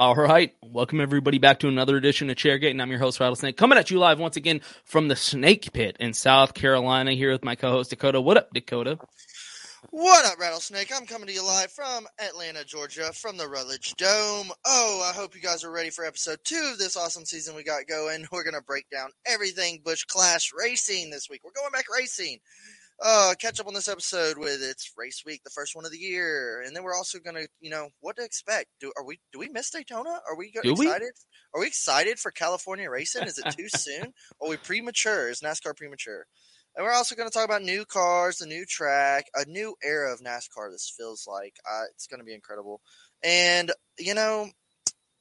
All right. Welcome everybody back to another edition of Chairgate, and I'm your host, Rattlesnake, coming at you live once again from the Snake Pit in South Carolina here with my co-host Dakota. What up, Dakota? What up, Rattlesnake? I'm coming to you live from Atlanta, Georgia, from the Rutledge Dome. Oh, I hope you guys are ready for episode two of this awesome season we got going. We're going to break down everything Busch Clash racing this week. We're going back racing. Uh, catch up on this episode with it's race week, the first one of the year, and then we're also gonna, you know, what to expect. Do are we? Do we miss Daytona? Are we Do we? excited? Are we excited for California racing? Is it too soon? Are we premature? Is NASCAR premature? And we're also going to talk about new cars, the new track, a new era of NASCAR. This feels like uh, it's going to be incredible. And you know,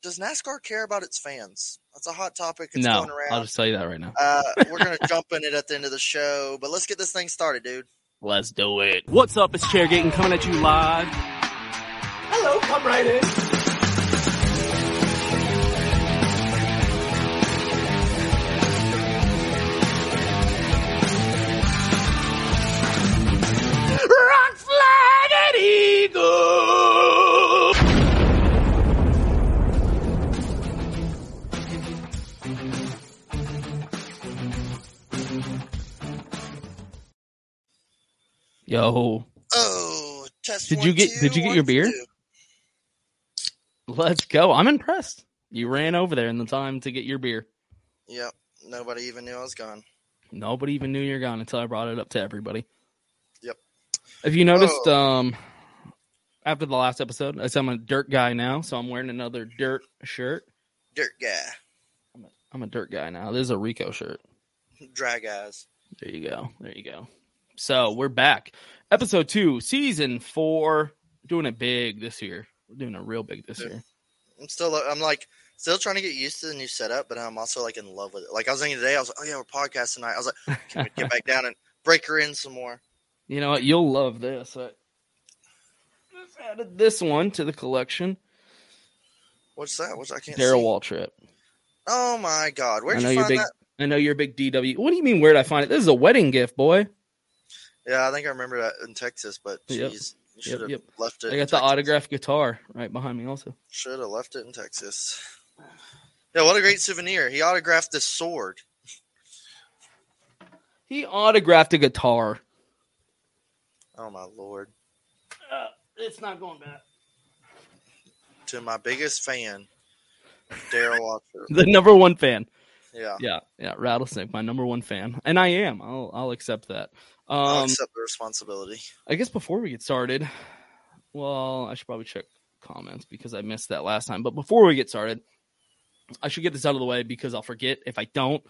does NASCAR care about its fans? That's a hot topic. It's no, going around. I'll just tell you that right now. Uh, we're going to jump in it at the end of the show, but let's get this thing started, dude. Let's do it. What's up? It's Chairgate and coming at you live. Hello, come right in. Yo, Oh, test. Did one, you get- two, did you get one, your beer? two. let's go. I'm impressed. You ran over there in the time to get your beer. Yep. Nobody even knew I was gone. Nobody even knew you're gone until I brought it up to everybody. Yep. Have you noticed Oh. um after the last episode, I said I'm a dirt guy now, so I'm wearing another dirt shirt. Dirt guy, I'm a dirt guy now. This is a Rico shirt. drag eyes. There you go. There you go. So we're back. Episode two, season four. Doing it big this year. We're doing it real big this year. I'm still. I'm like still trying to get used to the new setup, but I'm also like in love with it. Like I was thinking today, I was like, oh yeah, we're podcasting tonight. I was like, can we get back down and break her in some more? You know what? You'll love this. I just added this one to the collection. What's that? What's I can't Darrell. Waltrip. Oh my god, where'd I know you find big. that? I know you're a big DW. What do you mean? Where did I find it? This is a wedding gift, boy. Yeah, I think I remember that in Texas, but Yep. jeez, you Yep, should have yep. left it. I in got the Texas. autographed guitar right behind me. Also, Should have left it in Texas. Yeah, what a great souvenir. He autographed this sword. he autographed a guitar. Oh my lord. Uh, it's not going back. To my biggest fan, Darrell Waltrip. The number one fan. Yeah. Yeah, yeah. Rattlesnake, my number one fan, and I am. I'll I'll accept that. I'll Um, accept the responsibility. I guess before we get started, well, I should probably check comments because I missed that last time. But before we get started, I should get this out of the way because I'll forget if I don't.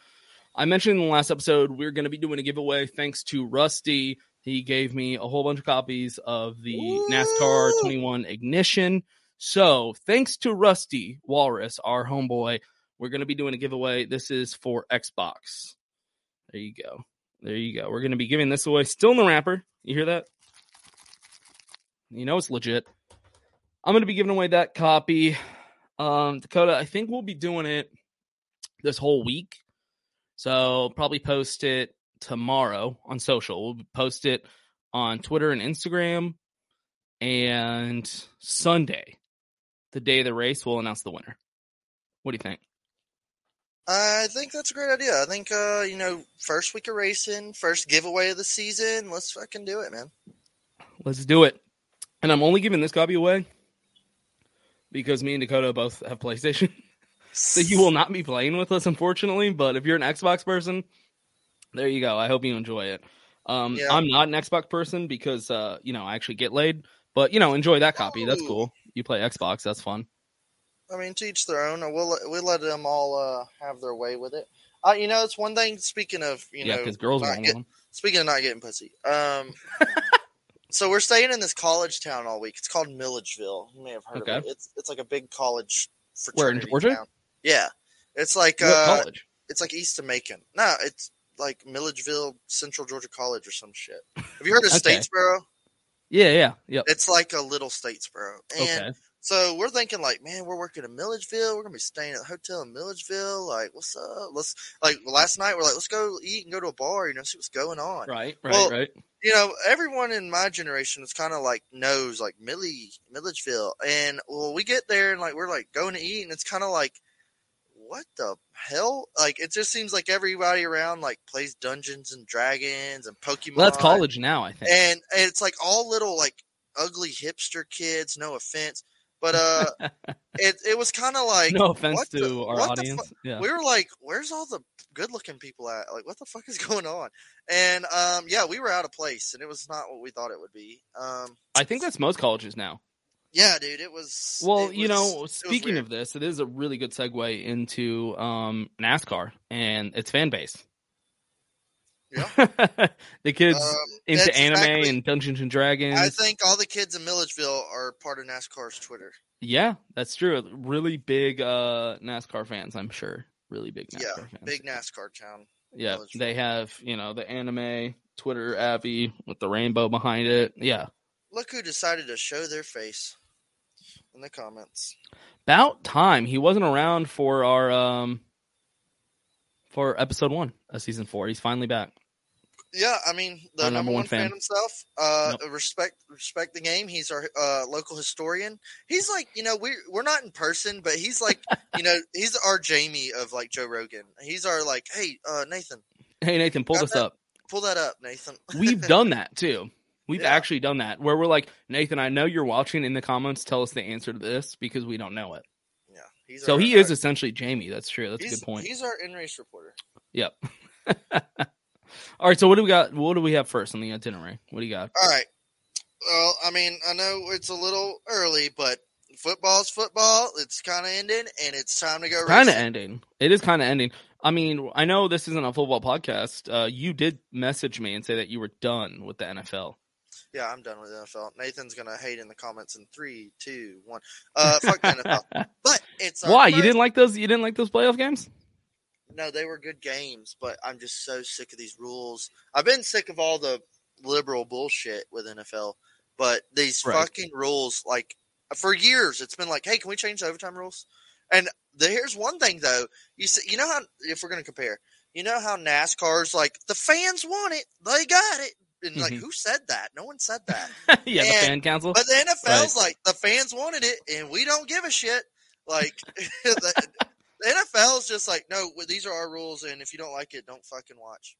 I mentioned in the last episode we're going to be doing a giveaway thanks to Rusty. He gave me a whole bunch of copies of the NASCAR 21 Ignition. So, thanks to Rusty Walrus, our homeboy, we're going to be doing a giveaway. This is for Xbox. There you go. There you go. We're going to be giving this away still in the wrapper. You hear that? You know it's legit. I'm gonna be giving away that copy. Um, Dakota, I think we'll be doing it this whole week. So probably post it tomorrow on social. We'll post it on Twitter and Instagram. And Sunday, the day of the race, we'll announce the winner. What do you think? I think that's a great idea. I think uh, you know, first week of racing, first giveaway of the season. Let's fucking do it, man. Let's do it. And I'm only giving this copy away because me and Dakota both have PlayStation. so you will not be playing with us, unfortunately. But if you're an Xbox person, there you go. I hope you enjoy it. Um, Yeah. I'm not an Xbox person because uh, you know I actually get laid. But you know, enjoy that copy. That's cool. You play Xbox. That's fun. I mean, to each their own. We'll let- we let them all uh, have their way with it. Uh, you know, it's one thing. Speaking of, you yeah, know, because girls want get- one. speaking of not getting pussy. Um, so we're staying in this college town all week. It's called Milledgeville. You may have heard Okay. of it. It's it's like a big college Where, in Georgia? town. Yeah, it's like What uh, college? it's like East of Macon. No, it's like Milledgeville Central Georgia College or some shit. Have you heard of Okay. Statesboro? Yeah, yeah, yep. It's like a little Statesboro. And Okay. So we're thinking like, man, we're working in Milledgeville. We're gonna be staying at the hotel in Milledgeville. Like, what's up? Let's like last night we're like, let's go eat and go to a bar. You know, see what's going on. Right, right, Well, right. You know, everyone in my generation is kind of like knows like Millie Milledgeville, and well, we get there and like we're like going to eat, and it's kind of like, what the hell? Like, it just seems like everybody around like plays Dungeons and Dragons and Pokemon. Well, that's college now, I think. and, and it's like all little like ugly hipster kids. No offense, but uh, it it was kind of like no offense to the- our audience. fu- yeah. we were like, where's all the good looking people at? Like, what the fuck is going on? And um, yeah, we were out of place, and it was not what we thought it would be. Um, I think that's most colleges now. yeah, dude, it was. Well, it you was- know, speaking of this, it is a really good segue into um, NASCAR and its fan base. Yeah. the kids Um, into anime exactly- and Dungeons and Dragons. I think all the kids in Milledgeville are part of NASCAR's Twitter. yeah, that's true. Really big uh, NASCAR fans, I'm sure. Really big NASCAR yeah, fans. big NASCAR town. yeah, they have you know the anime Twitter Abby with the rainbow behind it. Yeah, Look who decided to show their face in the comments. about time he wasn't around for our um for episode one of season four. He's finally back. Yeah, I mean the number, number one fan, fan. himself. Uh, respect respect the game. He's our uh, local historian. He's like you know we we're not in person, but he's like you know he's our Jamie of like Joe Rogan. He's our like hey uh, Nathan, Hey Nathan, pull this that? up. pull that up, Nathan. We've done that too. We've Yeah. actually done that where we're like, Nathan, I know you're watching in the comments. Tell us the answer to this because we don't know it. yeah, he's So our- he is our- essentially Jamie. That's true. That's a good point. He's our in race reporter. Yep. All right. So what do we got? What do we have first on the itinerary? What do you got? All right. Well, I mean, I know it's a little early, but football's football. It's kind of ending, and it's time to go. Kind of ending. It is kind of ending. I mean, I know this isn't a football podcast. Uh, you did message me and say that you were done with the NFL. Yeah, I'm done with the NFL. Nathan's gonna hate in the comments in three, two, one. Uh, fuck the NFL. But it's Why you didn't like those? You didn't like those playoff games? No, they were good games, but I'm just so sick of these rules. I've been sick of all the liberal bullshit with NFL, but these Right. fucking rules, like for years, it's been like, hey, can we change the overtime rules? And the, here's one thing though, you see, you know how if we're gonna compare, you know how NASCAR's like the fans want it, they got it, and like Mhm. who said that? No one said that. yeah, the fan council. But the NFL's like the fans wanted it, and we don't give a shit. Like NFL's just like, no, these are our rules, and if you don't like it, don't fucking watch.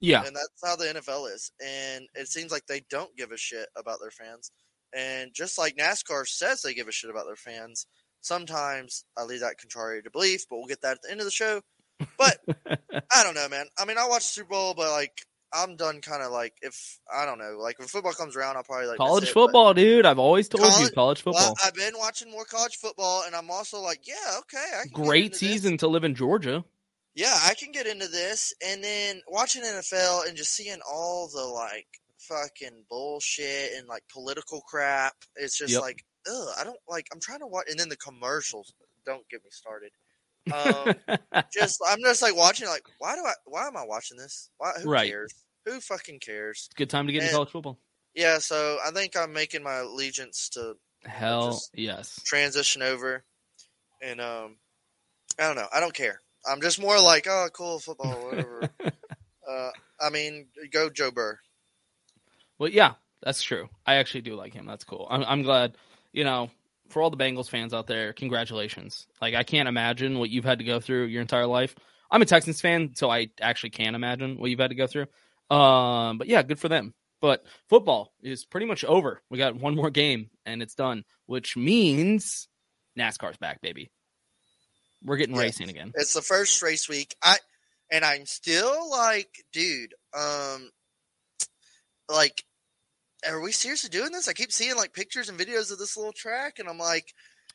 yeah, And that's how the NFL is. And it seems like they don't give a shit about their fans. And just like NASCAR says they give a shit about their fans, sometimes I leave that contrary to belief. But we'll get that at the end of the show. But I don't know, man. I mean, I watch the Super Bowl, but like. I'm done, kind of like if I don't know, like when football comes around, I'll probably like college it, but- football, dude. I've always told you College- college football. Well, I've been watching more college football, and I'm also like, yeah, okay, I can get Great into this. season to live in Georgia. Yeah, I can get into this, and then watching NFL and just seeing all the like fucking bullshit and like political crap. It's just Yep. like, ugh, I don't like. I'm trying to watch, and then the commercials. Don't get me started. Um, just I'm just like watching, like, why do I? Why am I watching this? Why? Who Right. cares? Who fucking cares? Good time to get into college football. Yeah, so I think I'm making my allegiance to Hell yes. transition over, and um, I don't know. I don't care. I'm just more like, oh, cool football, whatever. uh, I mean, go Joe Burr. Well, yeah, that's true. I actually do like him. That's cool. I'm, I'm glad. You know, for all the Bengals fans out there, congratulations. Like I can't imagine what you've had to go through your entire life. I'm a Texans fan, so I actually can't imagine what you've had to go through. Um, but yeah, good for them. But football is pretty much over. We got one more game and it's done, which means NASCAR's back, baby. We're getting racing again. It's the first race week. I and I'm still like, dude, um, like, are we seriously doing this? I keep seeing like pictures and videos of this little track, and I'm like,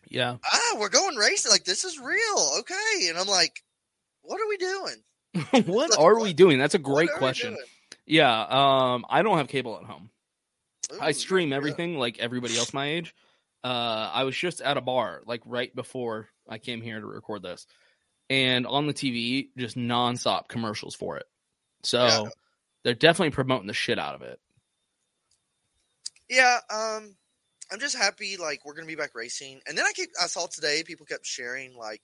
Yeah. ah, we're going racing. Like, this is real, okay? And I'm like, what are we doing? what Like, are what- we doing? That's a great question. Yeah. Um, I don't have cable at home. I Ooh, stream yeah. everything like everybody else my age. Uh, I was just at a bar like right before I came here to record this, and on the TV, just nonstop commercials for it. So Yeah. they're definitely promoting the shit out of it. Yeah, um, I'm just happy like we're gonna be back racing. And then I keep I saw today people kept sharing like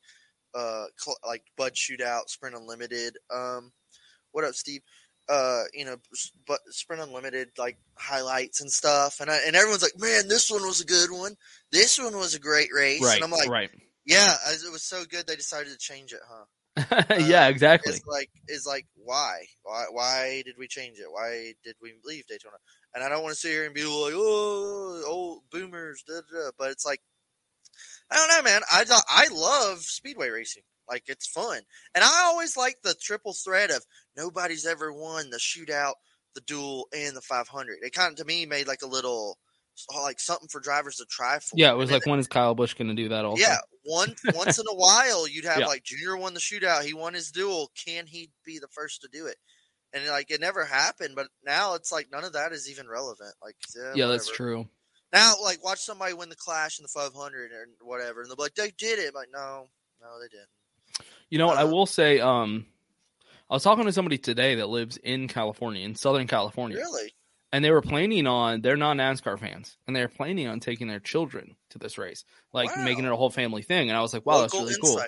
uh cl- like Bud Shootout, Sprint Unlimited. Um, what up, Steve? Uh, you know, but Sprint Unlimited like highlights and stuff. And I, and everyone's like, man, this one was a good one. This one was a great race. Right. And I'm like, right. yeah, it was so good they decided to change it, huh? yeah. Uh, Exactly. It's like is like why why why did we change it? Why did we leave Daytona? And I don't want to sit here and be like oh old boomers, da, da, but it's like I don't know, man. I I love speedway racing. Like it's fun, and I always like the triple threat of nobody's ever won the shootout, the duel, and the 500. It kind of to me made like a little oh, like something for drivers to try for. yeah. It was And like when is Kyle Busch going to do that? Also. yeah, one once in a while you'd have Yeah. like Junior won the shootout, he won his duel. Can he be the first to do it? And like it never happened, but now it's like none of that is even relevant. Like yeah, Yeah, that's true. Now, like watch somebody win the Clash in the 500 or whatever, and they'll be like, they did it. I'm like no, no, they didn't. You know what? I Uh, will say. Um, I was talking to somebody today that lives in California, in Southern California. Really? and they were planning on they're not NASCAR fans, and they're planning on taking their children to this race, like making it a whole family thing. And I was like, wow, that's Local really cool.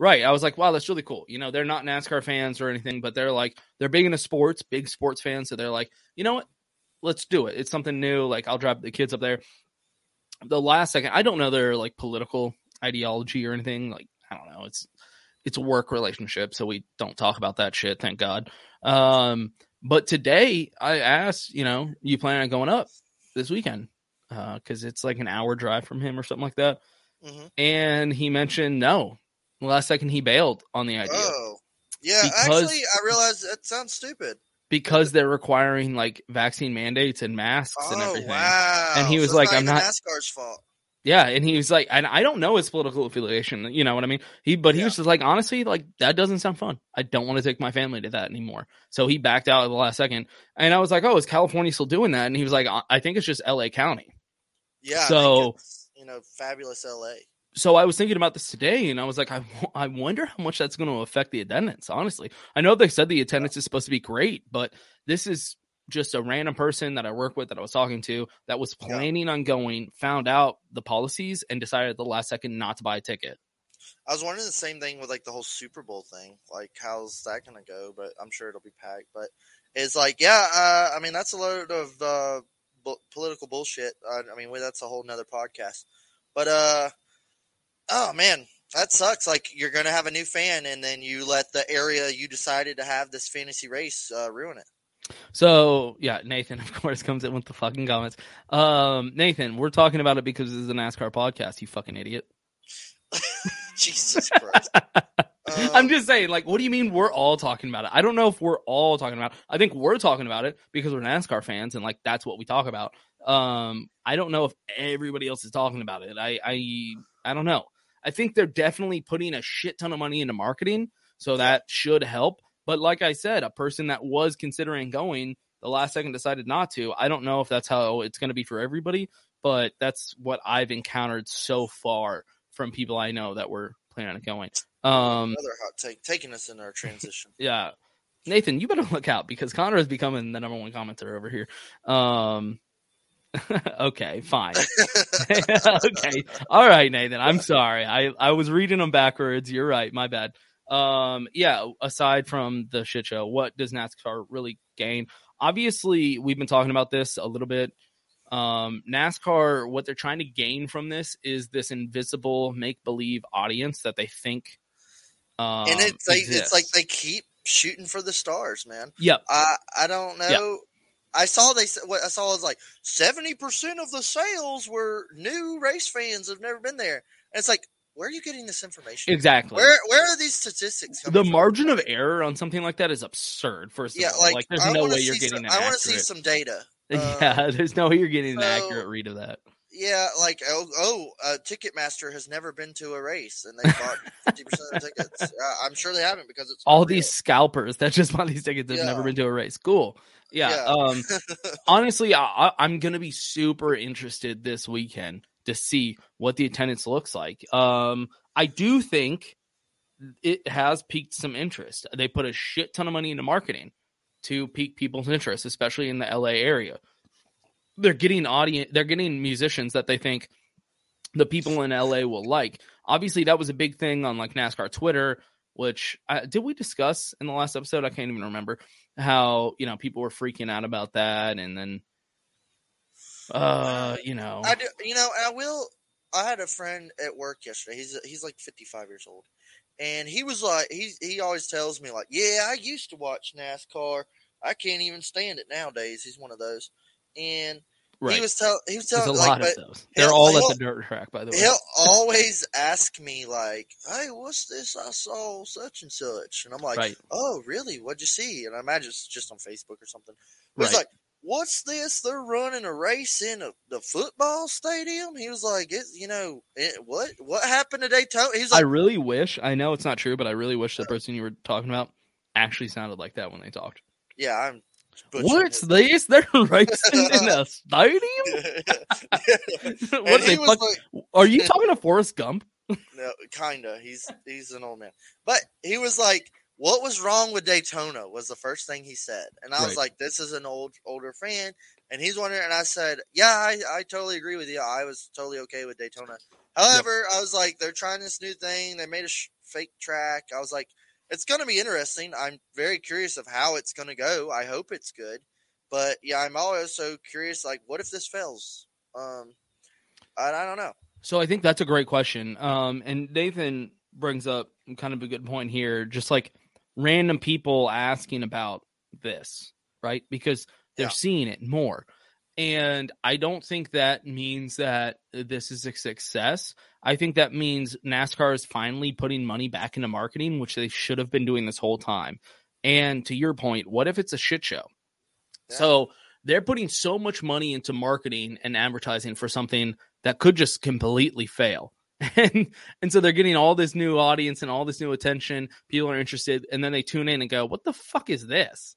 Right. I was like, wow, that's really cool. You know, they're not NASCAR fans or anything, but they're like they're big into sports, big sports fans. So they're like, you know what? Let's do it. It's something new. Like I'll drive the kids up there. The last second, I don't know their like political ideology or anything. Like I don't know. It's it's a work relationship, so we don't talk about that shit. Thank God. Um, but today I asked, you know, you plan on going up this weekend? Because it's like an hour drive from him or something like that. hmm And he mentioned no. The last second he bailed on the idea Oh, yeah. Because- actually, I realized that sounds stupid. because they're requiring like vaccine mandates and masks and Oh everything. wow! And he was it's like, not "I'm not- NASCAR's fault." Yeah, and he was like, and I don't know his political affiliation, you know what I mean? He, but he Yeah. was just like, honestly, like that doesn't sound fun. I don't want to take my family to that anymore. So he backed out at the last second, and I was like, oh, is California still doing that? And he was like, "I- I think it's just L.A. County. Yeah. I think So- you know, fabulous LA. So I was thinking about this today, and I was like, I, I wonder how much that's going to affect the attendance. Honestly, I know they said the attendance is supposed to be great, but this is just a random person that I work with that I was talking to that was Yeah. planning on going, found out the policies, and decided at the last second not to buy a ticket. I was wondering the same thing with like the whole Super Bowl thing. Like, how's that gonna go? But I'm sure it'll be packed. But it's like, yeah, uh, I mean, that's a load of uh, bu- political bullshit. Uh, I mean, that's a whole nother podcast. But uh, oh man, that sucks. Like, you're gonna have a new fan, and then you let the area you decided to have this fantasy race uh, ruin it. So yeah, Nathan of course comes in with the fucking comments. Um, Nathan, we're talking about it because this is a NASCAR podcast. You fucking idiot. Jesus Christ. I'm Um, just saying, like, what do you mean we're all talking about it? I don't know if we're all talking about it. I think we're talking about it because we're NASCAR fans and like that's what we talk about. Um, I don't know if everybody else is talking about it. I I I don't know. I think they're definitely putting a shit ton of money into marketing, so that should help. But like I said, a person that was considering going the last second decided not to. I don't know if that's how it's going to be for everybody, but that's what I've encountered so far from people I know that were planning on going. Um, Another hot take taking us in our transition. yeah. Nathan, you better look out because Connor is becoming the number one commenter over here. Um, okay, fine. okay. All right, Nathan. I'm sorry. I, I was reading them backwards. You're right. My bad. Um, yeah, aside from the shit show, what does NASCAR really gain? Obviously, we've been talking about this a little bit. Um, NASCAR, what they're trying to gain from this is this invisible make believe audience that they think. Um, and it's like exists. it's like they keep shooting for the stars, man. Yep. I I don't know. I saw they what I saw was like seventy percent of the sales were new race fans have never been there. And it's like, where are you getting this information? Exactly. Where where are these statistics the from? margin of error on something like that is absurd. First of Yeah, all, like, like, there's I no way you're getting some, an I want to see some data. Uh, yeah, there's no way you're getting an accurate read of that. Yeah, like oh, oh uh, Ticketmaster has never been to a race, and they bought fifty percent of the tickets. Uh, I'm sure they haven't because it's All not these scalpers that just bought these tickets have Yeah. never been to a race. Cool. Yeah. Yeah. Um. honestly, I, I'm gonna be super interested this weekend to see what the attendance looks like. Um. I do think it has piqued some interest. They put a shit ton of money into marketing to pique people's interest, especially in the LA area. They're getting audience. They're getting musicians that they think the people in LA will like. Obviously, that was a big thing on like NASCAR Twitter. Which uh, did we discuss in the last episode? I can't even remember how you know people were freaking out about that, and then uh, you know, I do, you know, I will. I had a friend at work yesterday. He's he's like 55 years old, and he was like, he he always tells me like, yeah, I used to watch NASCAR. I can't even stand it nowadays. He's one of those, and right? he was tell he was There's telling a like, lot of those. They're all at the dirt track, by the way. he'll always ask me like, hey, what's this? I saw such and such, and I'm like, Right. oh, really? What'd you see? And I imagine it's just on Facebook or something. He's Right. like, "What's this? They're running a race in a, the football stadium." He was like, "It, you know, it, what what happened to Daytona?" He's I really wish. I know it's not true, but I really wish the person you were talking about actually sounded like that when they talked. "Yeah, I'm." What's this? They're racing in a stadium. What he they fuck- like, Are you talking to Forrest Gump? no, kinda. He's he's an old man, but he was like, "What was wrong with Daytona?" Was the first thing he said, and I was like, "This is an old older fan," and he's wondering, and I said, "Yeah, I, I totally agree with you. I was totally okay with Daytona. However, I was like, they're trying this new thing. They made a sh- fake track. I was like, it's going to be interesting. I'm very curious of how it's going to go. I hope it's good, but yeah, I'm also curious. Like, what if this fails? Um, I, I don't know. So I think that's a great question. Um, and Nathan brings up kind of a good point here, just like random people asking about this, right? Because they're Yeah. seeing it more. And I don't think that means that this is a success. I think that means NASCAR is finally putting money back into marketing, which they should have been doing this whole time. And to your point, what if it's a shit show? Yeah. So they're putting so much money into marketing and advertising for something that could just completely fail. And and so they're getting all this new audience and all this new attention. People are interested, and then they tune in and go, "What the fuck is this?"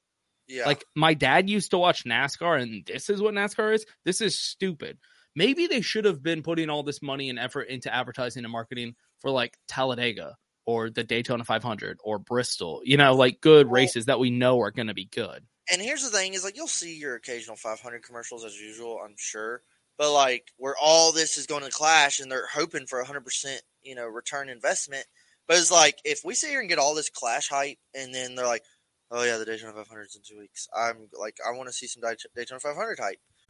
Yeah, Like my dad used to watch NASCAR, and this is what NASCAR is. This is stupid. Maybe they should have been putting all this money and effort into advertising and marketing for like Talladega or the Daytona 500 or Bristol. You know, like good Well- races that we know are going to be good. and here's the thing: is like you'll see your occasional 500 commercials as usual, I'm sure. But like where all this is going to clash, and they're hoping for a 100 percent, you know, return investment. But it's like if we sit here and get all this clash hype, and then they're like, "Oh yeah, the Daytona 500 is in two weeks," I'm like, I want to see some Daytona 500 hype.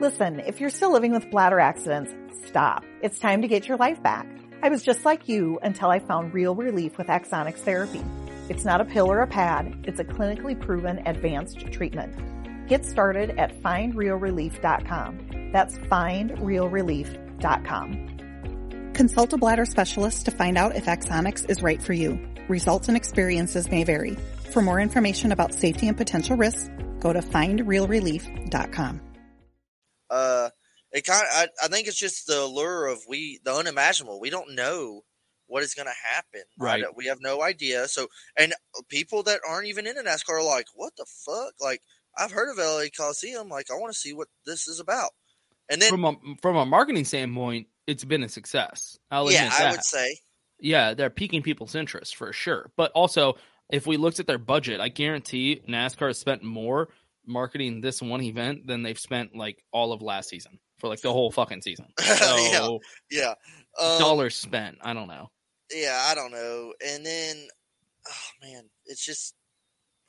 Listen, if you're still living with bladder accidents, stop. It's time to get your life back. I was just like you until I found real relief with Axonics therapy. It's not a pill or a pad. It's a clinically proven advanced treatment. Get started at findrealrelief.com. That's findrealrelief.com. Consult a bladder specialist to find out if Axonics is right for you. Results and experiences may vary. For more information about safety and potential risks, go to findrealrelief.com. Uh, it kind of, I, I think it's just the allure of we, the unimaginable. We don't know what is going to happen. Right. We have no idea. So, and people that aren't even into NASCAR are like, what the fuck? Like, I've heard of LA Coliseum. Like, I want to see what this is about. And then, from a from a marketing standpoint, it's been a success. I'll yeah, I would say, Yeah, they're piquing people's interest for sure. But also, if we looked at their budget, I guarantee NASCAR has spent more marketing this one event than they've spent like all of last season for like the whole fucking season. So yeah. Um, dollars spent. I don't know. yeah, I don't know. And then, oh man, it's just,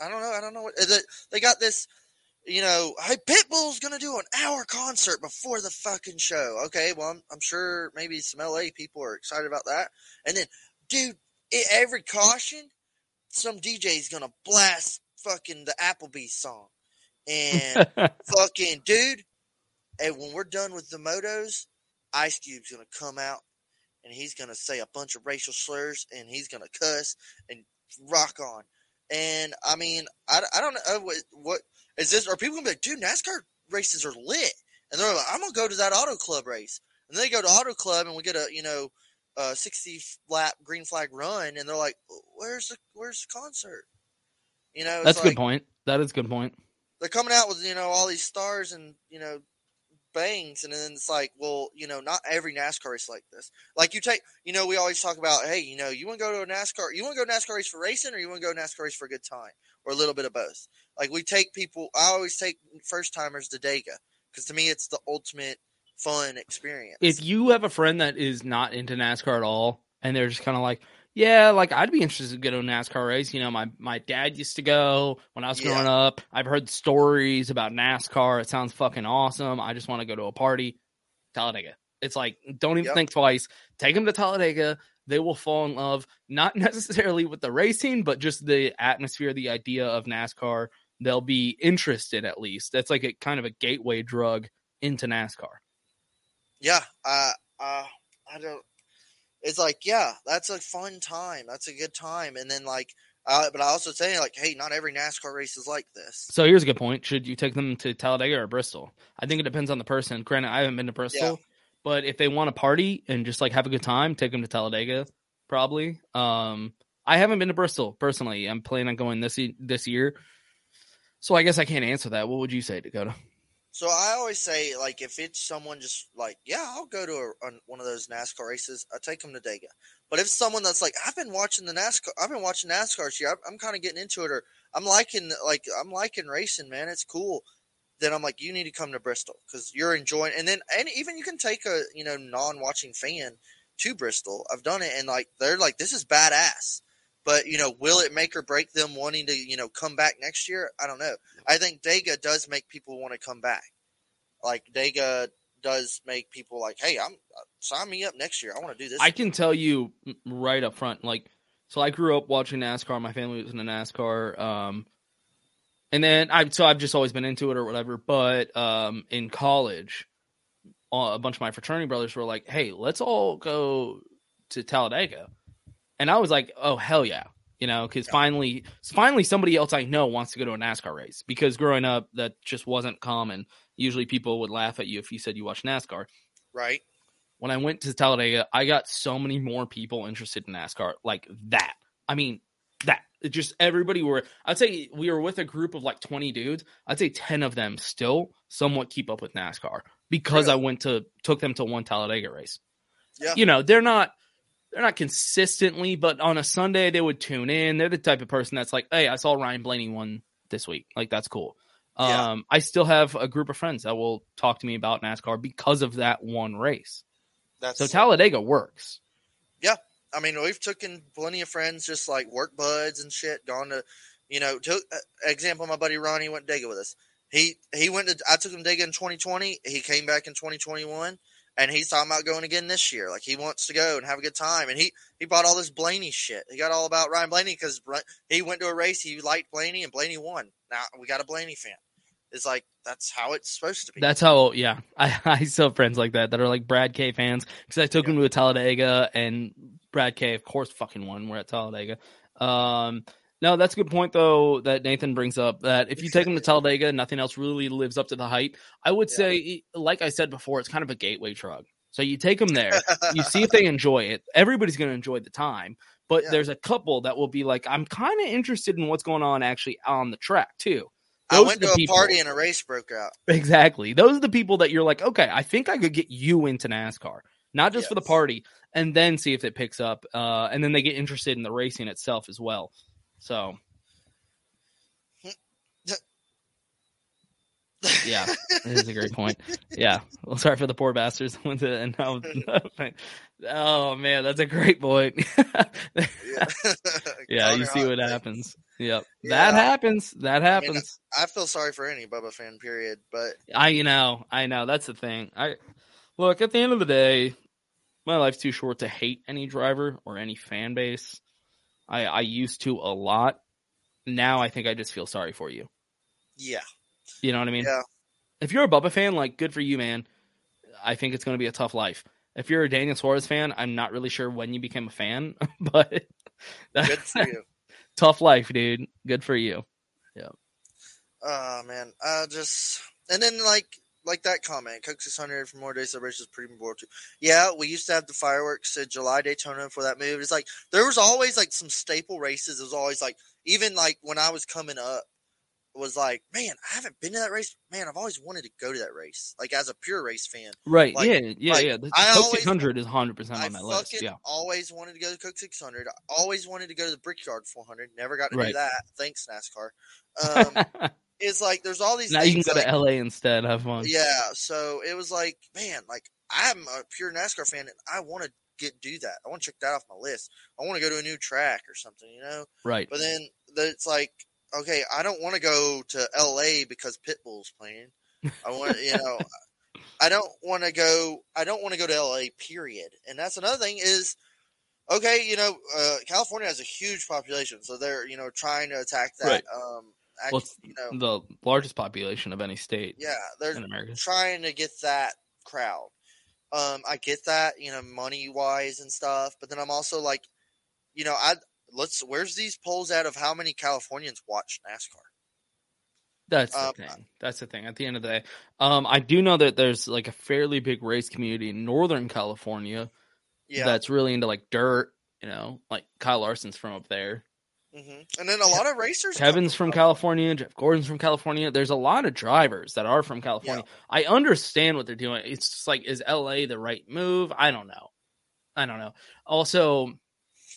I don't know. I don't know what they, they got this. You know, hey, Pitbull's gonna do an hour concert before the fucking show. Okay, well, I'm, I'm sure maybe some LA people are excited about that. And then, dude, every caution, some DJ's gonna blast fucking the Applebee's song, and fucking dude. And when we're done with the motos, Ice Cube's gonna come out and he's gonna say a bunch of racial slurs and he's gonna cuss and rock on. And I mean, I, I don't know what, what is this? Are people gonna be like, dude, NASCAR races are lit? And they're like, I'm gonna go to that auto club race. And they go to auto club and we get a you know a 60 lap green flag run, and they're like, where's the where's the concert? You know, it's That's a good point. That is a good point. They're coming out with you know all these stars and you know bangs and then it's like well you know not every nascar race like this. Like you take you know we always talk about hey you know you want to go to a nascar you want to go nascar race for racing or you want to go nascar race for a good time or a little bit of both. Like we take people i always take first timers to dega because to me it's the ultimate fun experience. If you have a friend that is not into NASCAR at all, and they're just kind of like, yeah, like I'd be interested to go to a NASCAR race. You know, my my dad used to go when I was Yeah. growing up. I've heard stories about NASCAR. It sounds fucking awesome. I just want to go to a party. Talladega. It's like don't even Yep. think twice. Take them to Talladega. They will fall in love, not necessarily with the racing, but just the atmosphere, the idea of NASCAR. They'll be interested at least. That's like a kind of a gateway drug into NASCAR. yeah uh uh i don't it's like yeah that's a fun time that's a good time and then like uh, but i also say like hey not every nascar race is like this So here's a good point. Should you take them to Talladega or Bristol? I think it depends on the person. Granted, I haven't been to Bristol, but if they want to party and just like have a good time, take them to Talladega, probably. Um, I haven't been to Bristol personally. I'm planning on going this e- this year, so I guess I can't answer that. What would you say, Dakota? So I always say, like, if it's someone just like, yeah, I'll go to a, on one of those NASCAR races. I take them to Dega. But if someone that's like, I've been watching the NASCAR, I've been watching NASCAR this year. I'm, I'm kind of getting into it, or I'm liking, like, I'm liking racing, man. It's cool. Then I'm like, you need to come to Bristol because you're enjoying. And then, and even you can take a you know non-watching fan to Bristol. I've done it, and like they're like, this is badass. But you know, will it make or break them wanting to you know come back next year? I don't know. I think Dega does make people want to come back. Like Dega does make people like, hey, I'm sign me up next year. I want to do this. I can tell you right up front, like, so I grew up watching NASCAR. My family was into NASCAR. Um, and then I, so I've just always been into it or whatever. But um, in college, uh, a bunch of my fraternity brothers were like, "Hey, let's all go to Talladega," and I was like, "Oh hell yeah!" You know, because finally, finally, somebody else I know wants to go to a NASCAR race. Because growing up, that just wasn't common. Usually, people would laugh at you if you said you watched NASCAR right. when I went to Talladega, I got so many more people interested in NASCAR like that. I mean, that it just everybody were. I'd say we were with a group of like twenty dudes. I'd say ten of them still somewhat keep up with NASCAR because I went to took them to one Talladega race. Yeah. You know, they're not they're not consistently, but on a Sunday they would tune in. They're the type of person that's like, hey, I saw Ryan Blaney won this week. Like that's cool. Yeah. Um, I still have a group of friends that will talk to me about NASCAR because of that one race. That's So Talladega works. Yeah, I mean, we've taken plenty of friends, just like work buds and shit, gone to, you know, took uh, example. My buddy Ronnie went to Dega with us. He he went to. I took him to Dega in 2020. He came back in 2021, and he's talking about going again this year. Like he wants to go and have a good time. And he he bought all this Blaney shit. He got all about Ryan Blaney because he went to a race. He liked Blaney, and Blaney won. Now we got a Blaney fan. It's like that's how it's supposed to be. That's how, yeah. I, I still have friends like that that are like Brad K fans because I took him to a Talladega and Brad K, of course, fucking won. We're at Talladega. Um, No, that's a good point though that Nathan brings up. That if you take them to Talladega, nothing else really lives up to the hype. I would Yeah. say, like I said before, it's kind of a gateway drug. So you take them there, you see if they enjoy it. Everybody's going to enjoy the time, but Yeah. there's a couple that will be like, I'm kind of interested in what's going on actually on the track too. I went to a people- party and a race broke out. Exactly. Those are the people that you're like, okay, I think I could get you into NASCAR, not just for the party, and then see if it picks up. Uh, and then they get interested in the racing itself as well. So, yeah, it is a great point. Yeah. Well, sorry for the poor bastards. And now, oh man, that's a great point. Yeah, yeah, you see what happens. Yep, Yeah. that happens. That I, mean, happens. I feel sorry for any Bubba fan, period. But I you know, I know that's the thing. I look at the end of the day, my life's too short to hate any driver or any fan base. I I used to a lot. Now I think I just feel sorry for you. yeah, You know what I mean? yeah, If you're a Bubba fan, like good for you, man. I think it's going to be a tough life. If you're a Daniel Suarez fan, I'm not really sure when you became a fan, but good for you. tough life, dude. Good for you. Yeah. Oh man, I just and then like like that comment, Coke six hundred for more day celebrations, pretty more too. Yeah, we used to have the fireworks at July Daytona for that move. It's like there was always like some staple races. It was always like even like when I was coming up, it was like, man, I haven't been to that race. Man, I've always wanted to go to that race. Like as a pure race fan, Right. Like- yeah. Yeah. like, yeah. The I Coke always- 600 is 100% on that list. Yeah. always wanted to go to Coke six hundred. Always wanted to go to the Brickyard four hundred. Never got to do that. Thanks NASCAR. Um, it's like there's all these. now you can go like, to LA instead. Have fun. Yeah, so it was like, man, like I'm a pure NASCAR fan, and I want to get do that. I want to check that off my list. I want to go to a new track or something, you know. Right. But then the- it's like, okay, I don't want to go to L.A. because Pitbull's playing. I want, you know, I don't want to go. I don't want to go to L.A. Period. And that's another thing is, okay, you know, uh, California has a huge population, so they're you know trying to attack that. Right. Um, act, Well, you know, the largest population of any state yeah, they're trying to get that crowd. Um, I get that, you know, money wise and stuff, but then I'm also like, you know, I let's where's these polls out of how many Californians watch NASCAR? That's Um, the thing. That's the thing. At the end of the day, um, I do know that there's like a fairly big race community in Northern California Yeah, that's really into like dirt. You know, like Kyle Larson's from up there. Hmm and then a lot of racers. Kevin's from California. Jeff Gordon's from California. There's a lot of drivers that are from California. I understand what they're doing. It's just like, is LA the right move? I don't know. I don't know. Also,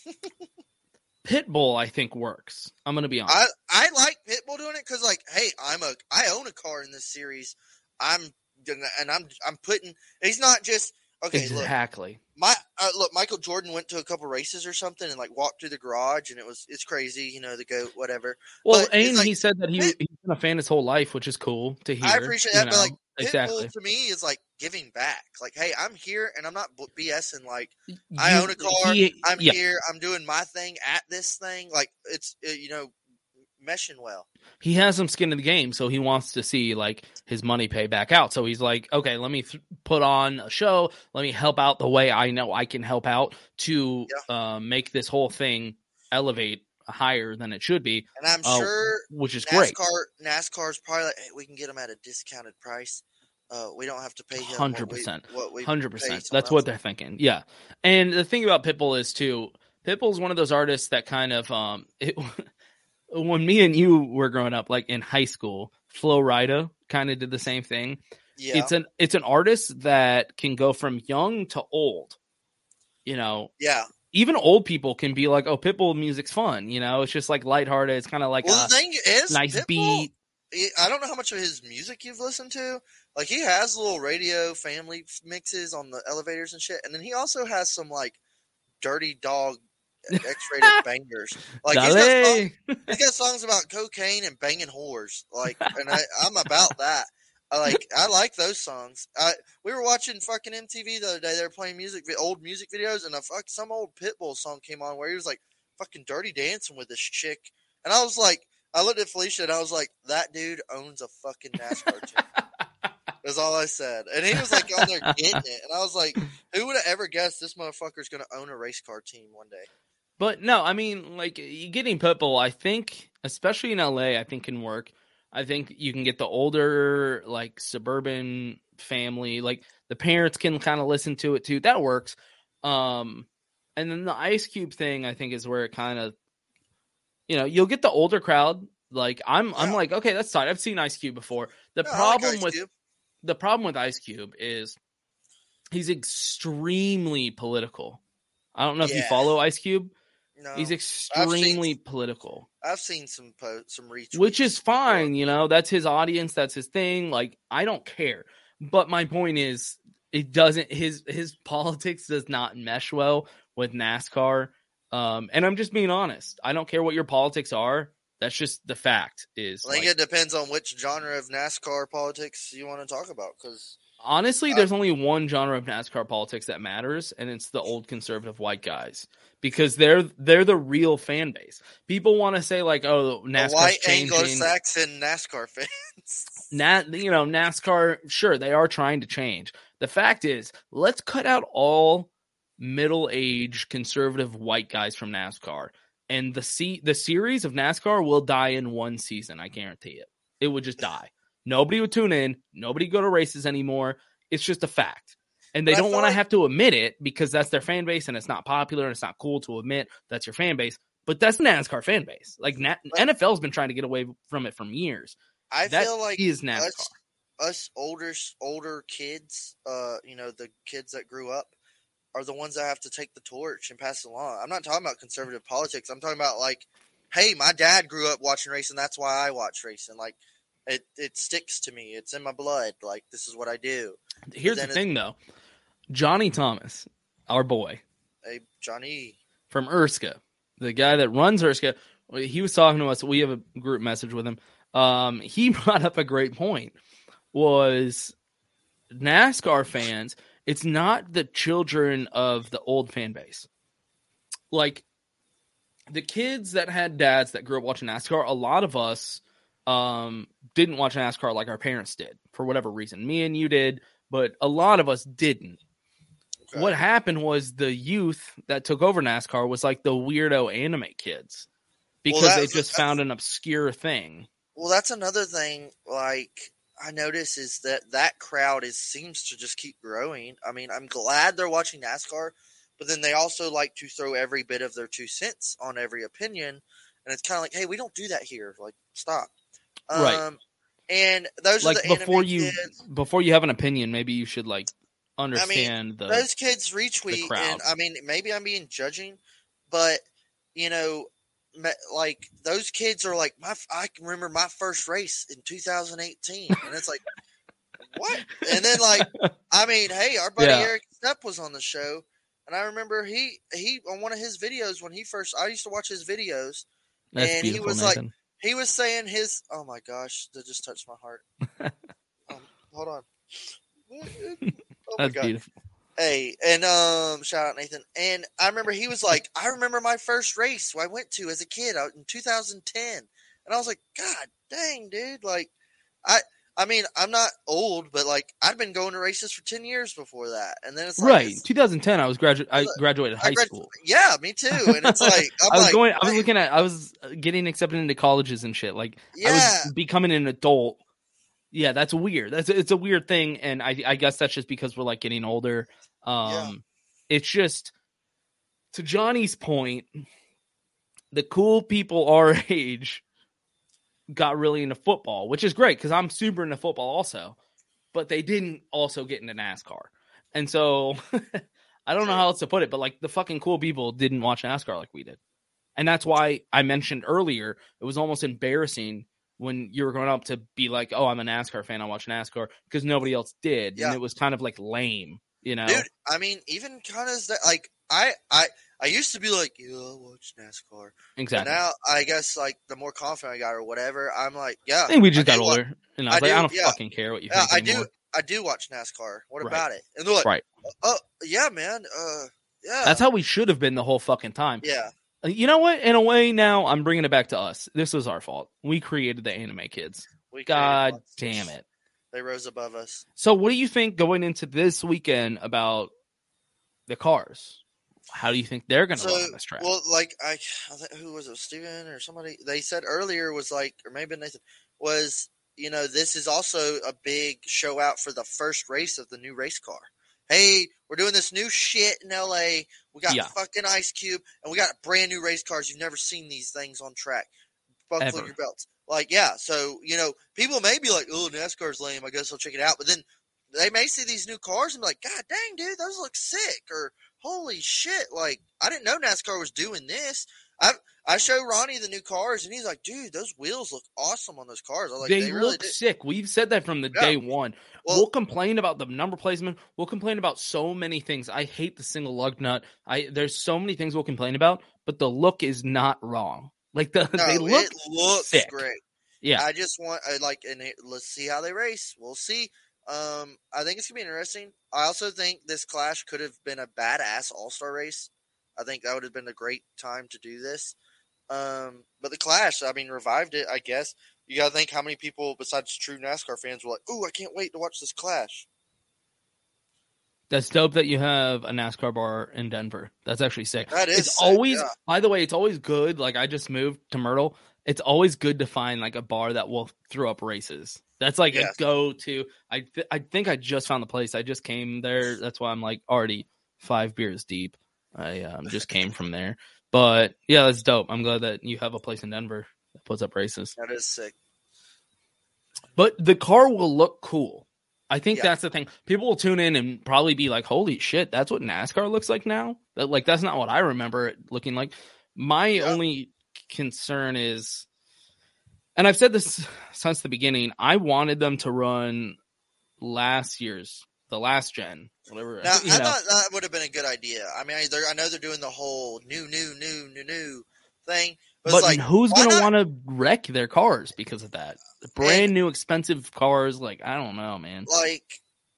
Pitbull, I think works. I'm gonna be honest. I I like Pitbull doing it because like, hey, I'm a I own a car in this series. I'm gonna and I'm I'm putting. He's not just okay. Look, exactly. my uh, look, Michael Jordan went to a couple races or something and like walked through the garage and it was it's crazy, you know, the goat, whatever. Well, and like he said that he he's been a fan his whole life, which is cool to hear. I appreciate that, but like know? Pitbull exactly. to me is like giving back. Like, hey, I'm here and I'm not BSing. Like, I own a car. he- I'm yeah. here. I'm doing my thing at this thing. Like, it's uh, you know, meshing well. he has some skin in the game, so he wants to see like his money pay back out. So he's like, okay, let me th- put on a show. Let me help out the way I know I can help out to uh, make this whole thing elevate higher than it should be, And I'm uh, sure which is great. NASCAR NASCAR's probably like, hey, we can get them at a discounted price. Uh, we don't have to pay him Hundred percent. Hundred percent. That's what they're thinking. Yeah, and the thing about Pitbull is too. Pitbull's one of those artists that kind of um. It, when me and you were growing up, like in high school, Flo Rida kind of did the same thing. Yeah, It's an it's an artist that can go from young to old. You know, yeah. even old people can be like, "Oh, Pitbull music's fun." You know, it's just like lighthearted. It's kind of like well, a the thing is, nice Pitbull, beat. I don't know how much of his music you've listened to. Like he has little radio family mixes on the elevators and shit, and then he also has some like dirty dog X-rated bangers. Like he's got, song, Dale. he's got songs about cocaine and banging whores. Like, and I, I'm about that. I like I like those songs. I we were watching fucking MTV the other day. They were playing music, old music videos, and a fuck some old Pitbull song came on where he was like fucking dirty dancing with this chick, and I was like, I looked at Felicia and I was like, that dude owns a fucking NASCAR team. That's all I said, and he was like on there getting it, and I was like, who would have ever guessed this motherfucker's gonna own a race car team one day? But no, I mean, like getting Pitbull, I think, especially in LA, I think can work. I think you can get the older, like suburban family, like the parents can kind of listen to it too. That works. Um, and then the Ice Cube thing, I think, is where it kind of, you know, you'll get the older crowd. Like I'm, I'm like, okay, that's fine. I've seen Ice Cube before. The Yeah, I like problem with Cube. the problem with Ice Cube is he's extremely political. I don't know if you follow Ice Cube. No, He's I've extremely seen, political, I've seen some po- some retweets, which is fine. You know, that's his audience. That's his thing. Like, I don't care. But my point is, it doesn't. His his politics does not mesh well with NASCAR. Um, and I'm just being honest. I don't care what your politics are. That's just the fact. Is I think like, it depends on which genre of NASCAR politics you want to talk about. Because honestly, Uh, there's only one genre of NASCAR politics that matters, and it's the old conservative white guys because they're they're the real fan base. People want to say like, "Oh, the NASCAR's white changing." Anglo-Saxon NASCAR fans. Nat, you know, NASCAR. Sure, they are trying to change. The fact is, let's cut out all middle-aged conservative white guys from NASCAR, and the se- the series of NASCAR will die in one season. I guarantee it. It would just die. Nobody would tune in. Nobody go to races anymore. It's just a fact. And they don't want to have to admit it because that's their fan base and it's not popular and it's not cool to admit that's your fan base. But that's NASCAR fan base. Like Na- NFL's been trying to get away from it from years. I That feel like is NASCAR. us, us older older kids, uh, you know, the kids that grew up are the ones that have to take the torch and pass it along. I'm not talking about conservative politics. I'm talking about like, hey, my dad grew up watching racing. That's why I watch racing. Like, it it sticks to me. It's in my blood. Like, this is what I do. Here's the thing though. Johnny Thomas, our boy Hey, Johnny. from Erska, the guy that runs Erska, he was talking to us. We have a group message with him. Um, he brought up a great point. Was NASCAR fans? It's not the children of the old fan base. Like the kids that had dads that grew up watching NASCAR. A lot of us um, didn't watch NASCAR like our parents did for whatever reason. Me and you did, but a lot of us didn't Okay. what happened was the youth that took over NASCAR was like the weirdo anime kids because they just found an obscure thing. Well, that's another thing. Like I notice is that that crowd is seems to just keep growing. I mean, I'm glad they're watching NASCAR, but then they also like to throw every bit of their two cents on every opinion, and it's kind of like, hey, we don't do that here. Like, stop. Um, Right. And those Like are the before you kids. before you have an opinion, maybe you should like understand the those kids retweet, crowd. and I mean, maybe I'm being judging, but you know, like those kids are like my. I can remember my first race in 2018, and it's like, what? And then like, I mean, hey, our buddy Yeah. Eric Step was on the show, and I remember he he on one of his videos when he first. I used to watch his videos. That's and he was like- Nathan. He was saying his. Oh my gosh, that just touched my heart. um, hold on. Oh my That's god. beautiful. Hey, and um, shout out Nathan. And I remember he was like, I remember my first race I went to as a kid out in 2010, and I was like, God dang, dude! Like, I, I mean, I'm not old, but like, I've been going to races for 10 years before that, and then it's like, right, it's- 2010. I was graduate. I graduated I high grad- school. Yeah, me too. And it's like, I was like, going. I was looking at. I was uh, getting accepted into colleges and shit. Like I Yeah. was becoming an adult. Yeah, that's weird. That's it's a weird thing, and I I guess that's just because we're like getting older. Um, it's just to Johnny's point. The cool people our age got really into football, which is great because I'm super into football also, but they didn't also get into NASCAR, and so I don't know how else to put it, but like the fucking cool people didn't watch NASCAR like we did. And that's why I mentioned earlier it was almost embarrassing when you were growing up to be like, "Oh, I'm a NASCAR fan. I watch NASCAR," because nobody else did, Yeah. and it was kind of like lame, you know? dude. I mean, even kind of like I, I, I used to be like, yeah, I watch NASCAR. Exactly. now I guess like the more confident I got or whatever, I'm like, yeah. I think we just do got older, and I was I like, I do, don't yeah. fucking care what you Yeah, think I do. I do watch NASCAR. What Right. about it? And they're like, Right. oh yeah, man. Uh, yeah. That's how we should have been the whole fucking time. Yeah. Uh, You know what? In a way, now I'm bringing it back to us. This was our fault. We created the anime kids. We God monsters. damn it. They rose above us. So, what do you think going into this weekend about the cars? How do you think they're going to So, run this track? well, like I, I who was it, Steven or somebody? They said earlier was like, or maybe Nathan was, you know, this is also a big show out for the first race of the new race car. Hey, we're doing this new shit in LA. We got Yeah. fucking Ice Cube, and we got brand new race cars. You've never seen these things on track. Buckle Ever. your belts. Like, yeah. So you know, people may be like, "Oh, NASCAR's lame. I guess I'll check it out." But then they may see these new cars and be like, "God dang, dude, those look sick!" Or "Holy shit!" Like, I didn't know NASCAR was doing this. I I show Ronnie the new cars, and he's like, "Dude, those wheels look awesome on those cars." I like, they, they, really look do. sick. We've said that from the Yeah. day one. Well- we'll complain about the number placement. We'll complain about so many things. I hate the single lug nut. I there's so many things we'll complain about, but the look is not wrong. Like the No, they look it looks sick. great. Yeah, I just want I like and it, let's see how they race. We'll see. Um, I think it's gonna be interesting. I also think this clash could have been a badass All Star race. I think that would have been a great time to do this. Um, but the clash, I mean, revived it. I guess you gotta think how many people besides true NASCAR fans were like, "Ooh, I can't wait to watch this clash." that's dope that you have a NASCAR bar in Denver. That's actually sick. That is it's sick, always yeah. by the way, it's always good. Like I just moved to Myrtle. It's always good to find like a bar that will throw up races. That's like Yes. a go to. I th- I think I just found the place. I just came there. That's why I'm like already five beers deep. I um, just came from there. But yeah, that's dope. I'm glad that you have a place in Denver that puts up races. That is sick. But the car will look cool. I think Yeah. that's the thing. People will tune in and probably be like, "Holy shit, that's what NASCAR looks like now." That like that's not what I remember it looking like. My Yeah. only concern is, and I've said this since the beginning. I wanted them to run last year's, the last gen, whatever. Now, I know. thought that would have been a good idea. I mean, I, I know they're doing the whole new, new, new, new, new thing, but, but like, who's gonna want to wreck their cars because of that? Brand new, expensive cars. Like I don't know, man. like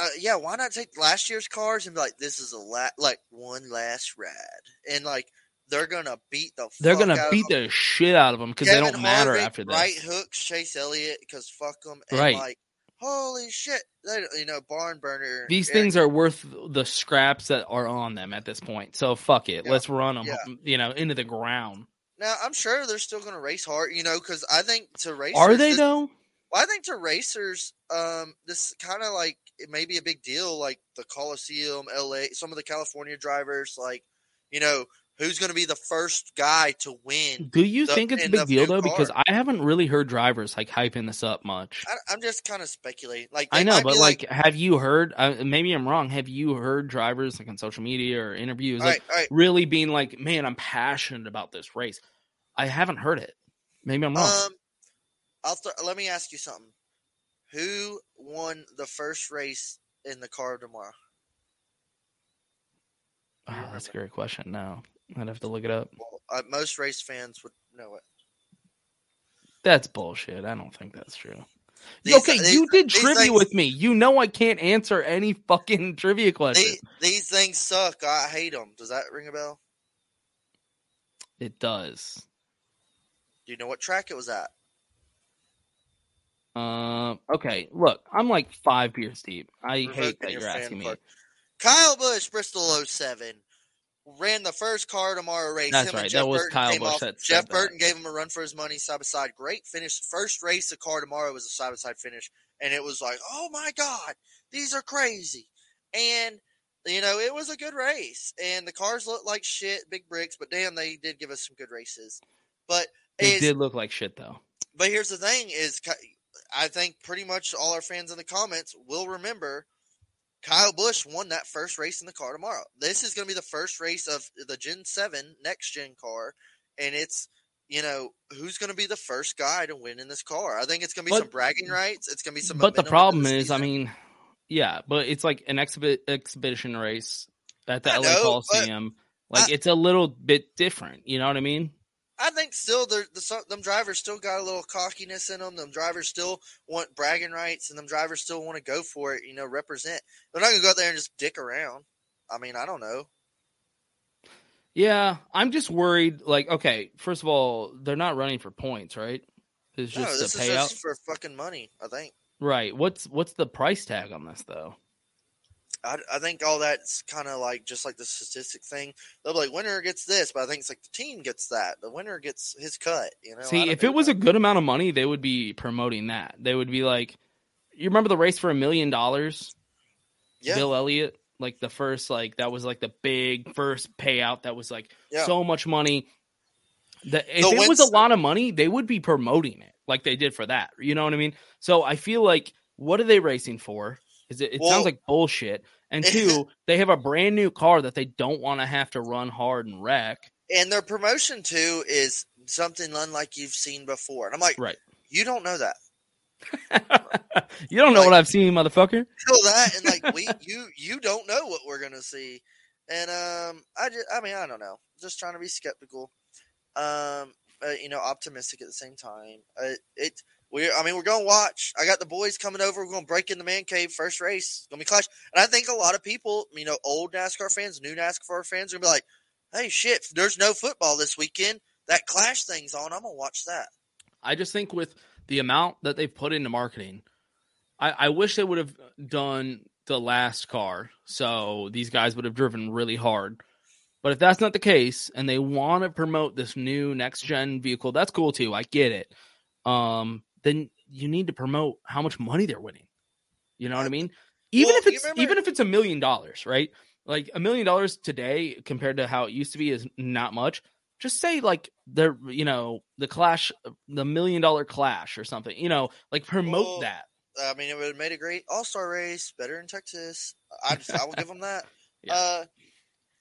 Uh, yeah, why not take last year's cars and be like, this is a la- like one last ride, and like they're gonna beat the They're fuck gonna out beat of them. the shit out of them because they don't matter after that. Right hooks Chase Elliott because fuck them, and Right. like holy shit, they, you know barn burner. These Eric- things are worth the scraps that are on them at this point. So fuck it, Yeah. let's run them, Yeah. you know, into the ground. now. I'm sure they're still gonna race hard, you know, because I think to race Are they this- though? Well, I think to racers, um, this kind of like it may be a big deal, like the Coliseum, LA, some of the California drivers, like you know, who's going to be the first guy to win? Do you the- think it's a big deal though? Because? I haven't really heard drivers like hyping this up much. I, I'm just kind of speculating. Like I know, but be like, have you heard? Uh, maybe I'm wrong. Have you heard drivers like on social media or interviews like right, right. really being like, "Man, I'm passionate about this race." I haven't heard it. Maybe I'm wrong. Um, I'll th- let me ask you something. Who won the first race in the car of tomorrow? Oh, that's a great question. No, I'd have to look it up. Well, uh, most race fans would know it. That's bullshit. I don't think that's true. These- okay, these- you did trivia things- with me. You know I can't answer any fucking trivia question. These, these things suck. I hate them. Does that ring a bell? It does. Do you know what track it was at? Um. okay, look, I'm like five beers deep. I hate that you're asking me. Kyle Busch, Bristol 07, ran the first car tomorrow race. That's Him right, that was Burton Kyle off. that said Jeff that. Burton gave him a run for his money side by side. Great finish. First race of car tomorrow was a side by side finish, and it was like, oh my god, these are crazy. And you know, it was a good race, and the cars looked like shit, big bricks, but damn, they did give us some good races. But They is, did look like shit though. but here's the thing: is I think pretty much all our fans in the comments will remember Kyle Busch won that first race in the car tomorrow. This is going to be the first race of the Gen Seven next gen car, and it's you know who's going to be the first guy to win in this car. I think it's going to be But- some bragging rights. It's going to be some. But the problem the is, I mean, yeah, but it's like an exhibit expedition race at the I LA know, Coliseum. Like it's a little bit different. You know what I mean? I think still they're, the them drivers still got a little cockiness in them. Them drivers still want bragging rights, and them drivers still want to go for it. You know, represent. They're not going to go out there and just dick around. I mean, I don't know. Yeah, I'm just worried. Like, okay, first of all, they're not running for points, right? It's no, just this a is payout, just for fucking money. I think. right? What's what's the price tag on this though? I, I think all that's kind of like just like the statistic thing. They'll be like, winner gets this, but I think it's like the team gets that. The winner gets his cut. You know. See, if it was a good amount of money, they would be promoting that. They would be like, you remember the race for a million dollars? Yeah. Bill Elliott, like the first, like that was like the big first payout. That was like Yeah. so much money. That if The it was a lot of money, they would be promoting it like they did for that. You know what I mean? So I feel like, what are they racing for? Is it? It Well- sounds like bullshit. And two, they have a brand new car that they don't want to have to run hard and wreck. and their promotion too is something unlike you've seen before. And I'm like, Right. you don't know that. You don't know what I've seen, motherfucker. Feel that, and like we, you, you don't know what we're gonna see. And um, I just, I mean, I don't know. Just trying to be skeptical. Um, uh, you know, optimistic at the same time. Uh, it. We, I mean, we're gonna watch. I got the boys coming over. We're gonna break in the man cave first race. It's gonna be clash, and I think a lot of people, you know, old NASCAR fans, new NASCAR fans, are gonna be like, "Hey, shit! There's no football this weekend. That clash thing's on. I'm gonna watch that." I just think with the amount that they've put into marketing, I, I wish they would have done the last car. So these guys would have driven really hard. But if that's not the case and they want to promote this new next gen vehicle, that's cool too. I get it. Um, then you need to promote how much money they're winning. You know what I mean? Even Well, if it's remember- even if it's a million dollars, right? Like a million dollars today compared to how it used to be is not much. Just say like the you know the clash, the million dollar clash or something. You know, like promote Well, that. I mean, it would have made a great All Star race, better in Texas. I just, I will give them that. Yeah. Uh,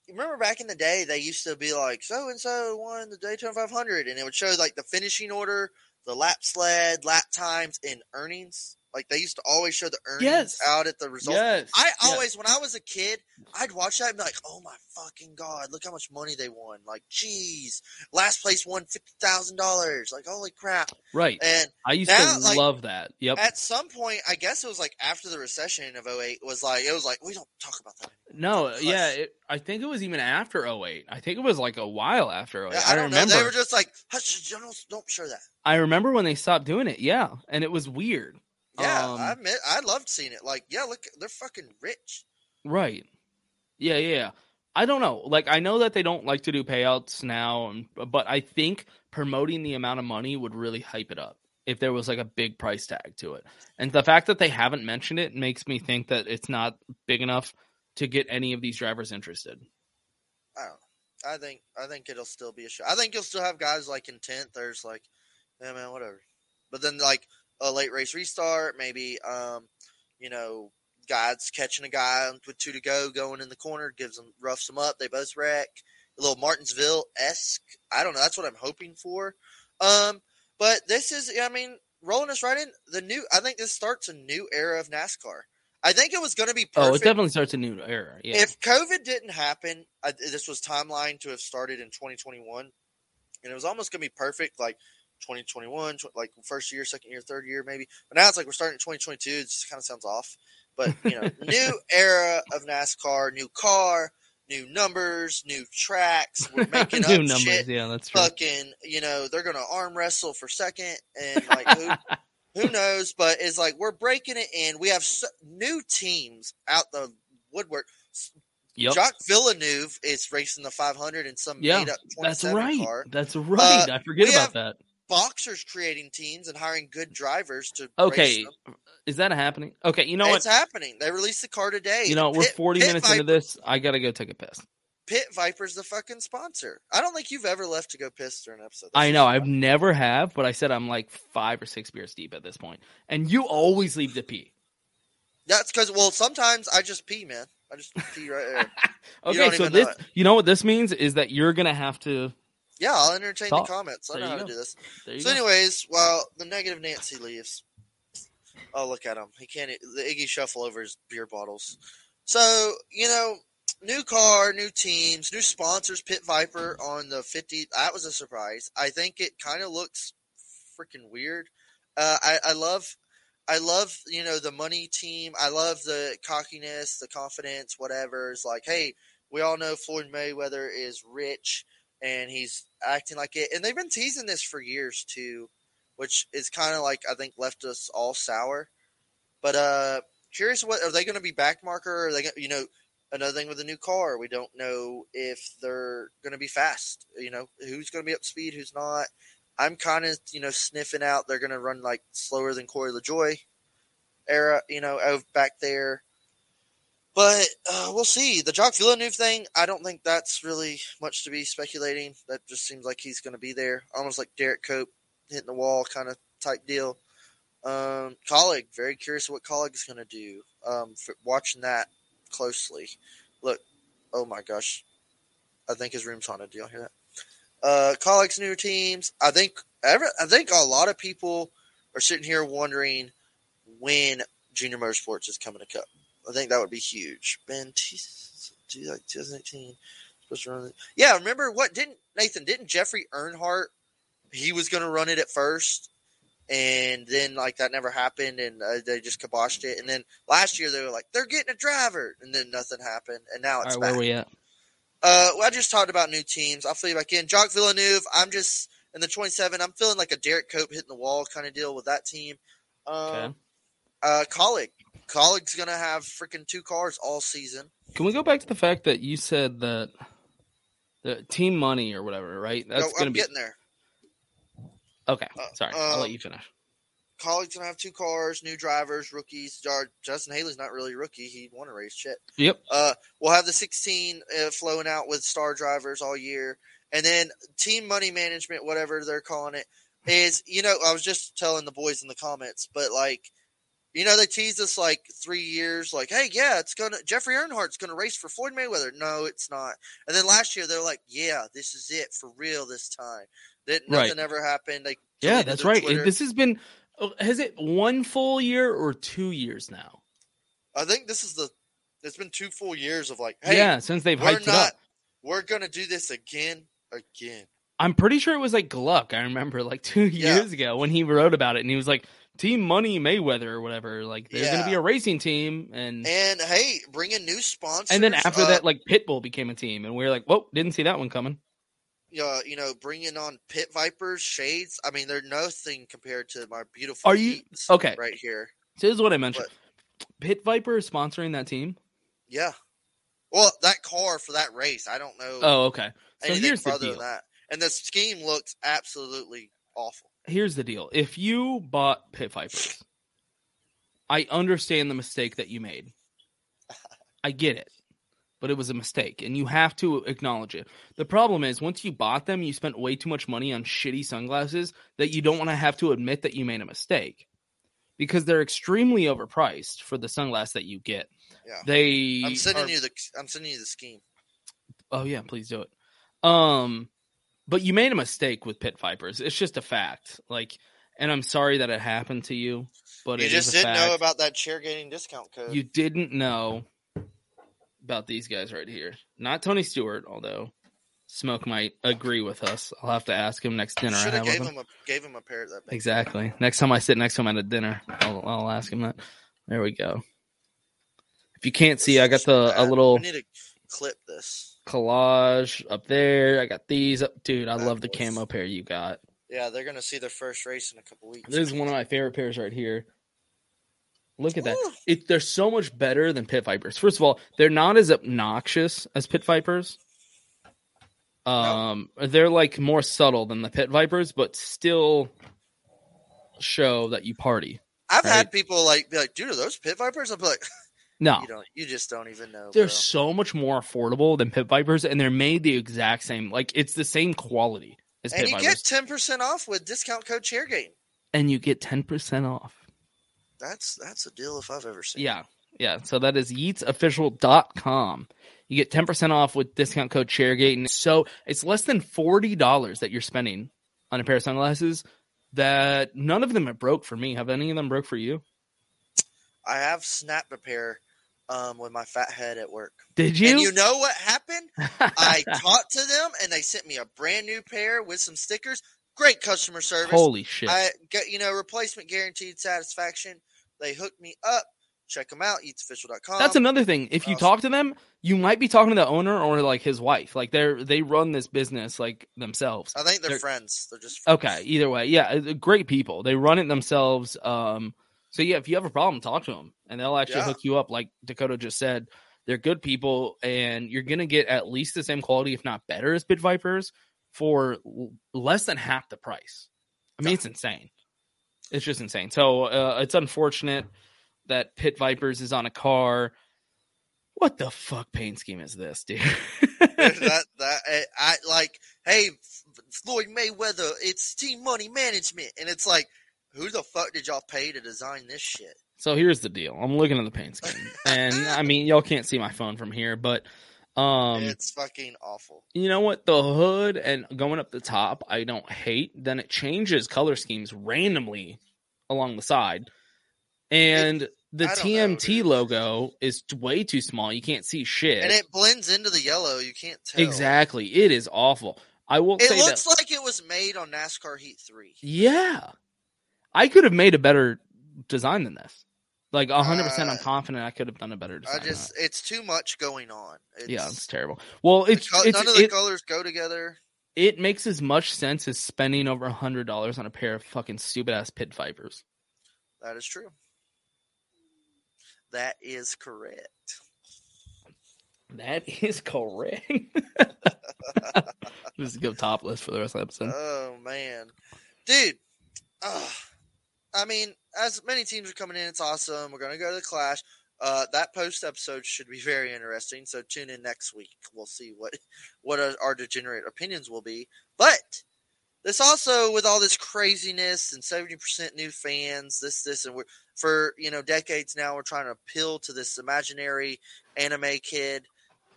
remember back in the day, they used to be like, so and so won the Daytona 500, and it would show like the finishing order, the lap sled, lap times, and earnings. Like they used to always show the earnings Yes. out at the results. Yes. I Yes. always, when I was a kid, I'd watch that and be like, "Oh my fucking god, look how much money they won!" Like, geez, last place won fifty thousand dollars. Like, holy crap! Right. And I used now, to like, love that. Yep. At some point, I guess it was like after the recession of 08, was like it was like we don't talk about that. No, yeah, it, I think it was even after 08. I think it was like a while after 08. Yeah, I, I don't remember. know. They were just like, hush, don't show that. I remember when they stopped doing it. Yeah, and it was weird. Yeah, Um, I admit, I loved seeing it. Like, yeah, look, they're fucking rich. Right. Yeah, yeah. I don't know. Like I know that they don't like to do payouts now, and, but I think promoting the amount of money would really hype it up if there was like a big price tag to it. And the fact that they haven't mentioned it makes me think that it's not big enough to get any of these drivers interested. I don't know. I think, I think it'll still be a show. I think you'll still have guys like in tenth. There's like, yeah, man, whatever. But then like a late race restart, maybe, um, you know, guys catching a guy with two to go, going in the corner, gives them roughs them up. They both wreck. A little Martinsville esque. I don't know. That's what I'm hoping for. Um, but this is, I mean, rolling us right in the new. I think this starts a new era of NASCAR. I think it was going to be perfect. Oh, it definitely starts a new era. Yeah. If COVID didn't happen, I, this was timeline to have started in 2021, and it was almost going to be perfect, like 2021, tw- like first year, second year, third year, maybe. But now it's like we're starting in 2022. It just kind of sounds off. But you know, new era of NASCAR, new car, new numbers, new tracks. We're making New up numbers, shit. yeah, that's true. Fucking, you know, they're going to arm wrestle for second, and like who, who knows? But it's like we're breaking it in. We have so, new teams out the woodwork. Yep. Jacques Villeneuve is racing the 500 in some Yeah, made up that's right. car. That's right. Uh, I forget about have that. Boxers creating teams and hiring good mm. drivers to Okay. Is that happening? Okay, you know it's what? happening. They released the car today. You know, The we're 40 Pit minutes Viper, into this. I gotta go take a piss. Pit Viper's the fucking sponsor. I don't think you've ever left to go piss during an episode. I know I've never have, but I said I'm like five or six beers deep at this point, and you always leave to pee. That's because well, sometimes I just pee, man. I just pee right there. Okay, so this, you know what this means is that you're gonna have to. Yeah, I'll entertain Talk. the comments. I There know how to do this. So, go. anyways, while the negative Nancy leaves, oh look at him. He can't. The Iggy shuffle over his beer bottles. So you know, new car, new teams, new sponsors. Pit Viper on the fifty. That was a surprise. I think it kind of looks freaking weird. Uh, I, I love. I love, you know, the money team. I love the cockiness, the confidence, whatever. It's like, hey, we all know Floyd Mayweather is rich and he's acting like it. And they've been teasing this for years too, which is kind of like I think left us all sour. But uh curious, what are they going to be back marker? Are they, you know, another thing with the new car, we don't know if they're going to be fast. You know, who's going to be up speed, who's not. I'm kind of you know sniffing out they're going to run like slower than Corey LaJoie era, you know, of back there. But uh, we'll see. The Jacques Villeneuve thing, I don't think that's really much to be speculating. That just seems like he's going to be there, almost like Derrike Cope hitting the wall kind of type deal. Um, Kaulig, very curious what Kaulig is going to do. Um, watching that closely. Look, oh my gosh, I think his room's haunted. Do y'all hear that? Uh, Kaulig's new teams. I think. I think a lot of people are sitting here wondering when Junior Motorsports is coming to Cup. I think that would be huge. Ben, like 2018, supposed to run. it. Yeah, remember what? Didn't Nathan? Didn't Jeffrey Earnhardt? He was going to run it at first, and then like that never happened, and uh, they just kiboshed it. And then last year they were like, they're getting a driver, and then nothing happened, and now it's right, back. where we at? Uh, well, I just talked about new teams. I'll fill you back in. Jacques Villeneuve. I'm just in the 27. I'm feeling like a Derrike Cope hitting the wall kind of deal with that team. Um, Okay. uh, Kaulig. Kaulig's gonna have freaking two cars all season. Can we go back to the fact that you said that the team money or whatever, right? That's No, gonna I'm be getting there. okay. Sorry, I'll uh, let you finish. Kaulig's gonna have two cars, new drivers, rookies. Justin Haley's not really a rookie. He won a race. Shit. Yep. Uh, we'll have the 16 uh, flowing out with star drivers all year, and then team money management, whatever they're calling it, is you know I was just telling the boys in the comments, but like you know they teased us like three years, like hey yeah it's gonna Jeffrey Earnhardt's gonna race for Floyd Mayweather. No, it's not. And then last year they're like yeah this is it for real this time. That Right. nothing ever happened. They Yeah, that's right. It- this has been. oh, Has it one full year or two years now? I think this is the. It's been two full years of like, hey, yeah, since they've hyped it not. up. We're gonna do this again, again. I'm pretty sure it was like Gluck. I remember like two Yeah. years ago when he wrote about it, and he was like, "Team Money Mayweather or whatever." Like, there's going Yeah. to be a racing team, and And hey, bring in new sponsors. and then after uh, that, like Pitbull became a team, and we are like, "Whoa, didn't see that one coming." uh, you know, bringing on Pit Vipers, Shades. I mean, they're nothing compared to my beautiful. Are you okay? Right here. So this is what I mentioned: Pit Viper is sponsoring that team. Yeah. Well, that car for that race, I don't know. Oh, okay. So anything here's the deal. than that. And the scheme looks absolutely awful. Here's the deal: if you bought Pit Vipers, I understand the mistake that you made. I get it, but it was a mistake, and you have to acknowledge it. The problem is, once you bought them, you spent way too much money on shitty sunglasses that you don't want to have to admit that you made a mistake because they're extremely overpriced for the sunglass that you get. Yeah. They I'm sending are- you the. I'm sending you the scheme. Oh yeah, please do it. Um, but you made a mistake with Pit Vipers. It's just a fact. Like, and I'm sorry that it happened to you, but you it just is a didn't fact. know about that chair getting discount code. You didn't know about these guys right here. Not Tony Stewart, although Smoke might agree with us. I'll have to ask him next dinner should have gave him. him a gave him a pair of that. Exactly. Next time I sit next to him at a dinner, I'll, I'll ask him that. There we go. If you can't see, I got the a little We need to clip this. Collage up there. I got these up. Dude, I love the camo pair you got. Yeah, they're gonna see their first race in a couple weeks. This is one of my favorite pairs right here. Look at that. It, they're so much better than Pit Vipers. First of all, they're not as obnoxious as Pit Vipers. Um, they're like more subtle than the Pit Vipers, but still show that you party. I've Right. had people like be like, dude, are those pit vipers? I'm like, No, you don't, you just don't even know. they're bro. so much more affordable than Pit Vipers, and they're made the exact same. Like it's the same quality as and Pit you Vipers, get ten percent off with discount code Chairgate. and you get ten percent off. That's that's a deal if I've ever seen. Yeah. Yeah. So that is yeetsofficial.com. You get 10% off with discount code Chairgate. And so it's less than $40 that you're spending on a pair of sunglasses that none of them have broke for me. Have any of them broke for you? I have snapped a pair um, with my fat head at work. Did you? And you know what happened? I talked to them and they sent me a brand new pair with some stickers. Great customer service. Holy shit. I get you know replacement guaranteed satisfaction. They hooked me up. Check them out. Eatsofficial.com. That's another thing. If you Awesome. talk to them, you might be talking to the owner or like his wife. Like they're they run this business like themselves. I think they're, They're- friends. They're just friends. Okay, either way, yeah, uh, great people. They run it themselves. Um, so yeah, if you have a problem, talk to them, and they'll actually Yeah. hook you up. Like Dakota just said, they're good people, and you're gonna get at least the same quality, if not better, as Pit Vipers for l- less than half the price. I mean, it's insane. It's just insane. So uh, it's unfortunate that Pit Vipers is on a car. What the fuck paint scheme is this, dude? that that I, I like. Hey, Floyd Mayweather, it's team money management, and it's like, who the fuck did y'all pay to design this shit? So here's the deal. I'm looking at the paint scheme, and I mean, y'all can't see my phone from here, but um, it's fucking awful. you know what? The hood and going up the top, I don't hate. Then it changes color schemes randomly along the side, and the I don't know, TMT logo is way too small. You can't see shit. And it blends into the yellow. You can't tell. exactly, it is awful. I will It looks that. like it was made on NASCAR Heat Three. Yeah, I could have made a better design than this. Like 100, percent I'm Uh, confident I could have done a better design. I just, it's too much going on. It's, yeah, it's terrible. Well, it's, co- it's none of the it, colors go together. it makes as much sense as spending over a hundred dollars on a pair of fucking stupid ass pit vipers. That is true. That is correct. That is correct. this Just go topless for the rest of the episode. Oh man, dude. Uh, I mean, as many teams are coming in, it's awesome. We're gonna go to the Clash. Uh, that post episode should be very interesting. So tune in next week. We'll see what what our, our degenerate opinions will be. But this also, with all this craziness and seventy percent new fans, this this and we're for you know decades now, we're trying to appeal to this imaginary anime kid.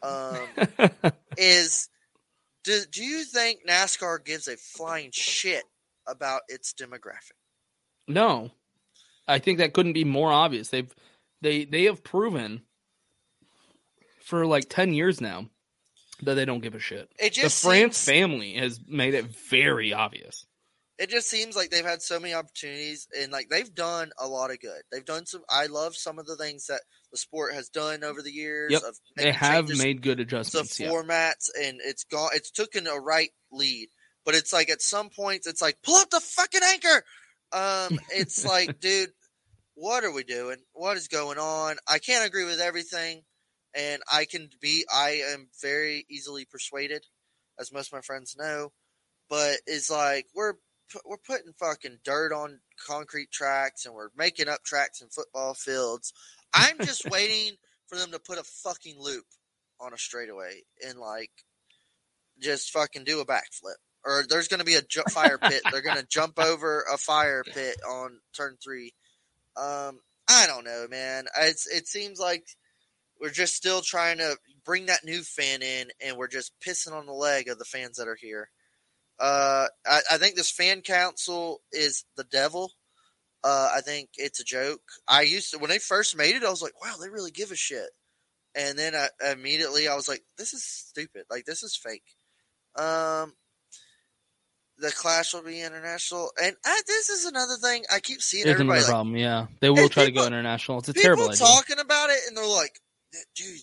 Um, is do, do you think NASCAR gives a flying shit about its demographic? No, I think that couldn't be more obvious. They've they they have proven for like ten years now that they don't give a shit. It just the France seems- family has made it very obvious. It just seems like they've had so many opportunities and like they've done a lot of good. They've done some. I love some of the things that the sport has done over the years. Yep, of they have made good to adjustments. yeah. formats, and it's gone. It's taken a right lead, but it's like at some points, it's like pull up the fucking anchor. Um, it's like, dude, what are we doing? What is going on? I can't agree with everything, and I can be. I am very easily persuaded, as most of my friends know. But it's like we're we're putting fucking dirt on concrete tracks, and we're making up tracks in football fields. I'm just waiting for them to put a fucking loop on a straightaway and like just fucking do a backflip. Or there's going to be a ju- fire pit. They're going to jump over a fire pit on turn three. Um, I don't know, man. It's it seems like we're just still trying to bring that new fan in, and we're just pissing on the leg of the fans that are here. Uh, I, I think this fan council is the devil. Uh, I think it's a joke. I used to when they first made it, I was like, wow, they really give a shit. And then I, immediately I was like, this is stupid. Like this is fake. Um, the clash will be international, and I, this is another thing I keep seeing Here's everybody another like, problem. Yeah, they will try to go international. It's a terrible idea. talking about it, and they're like, dude.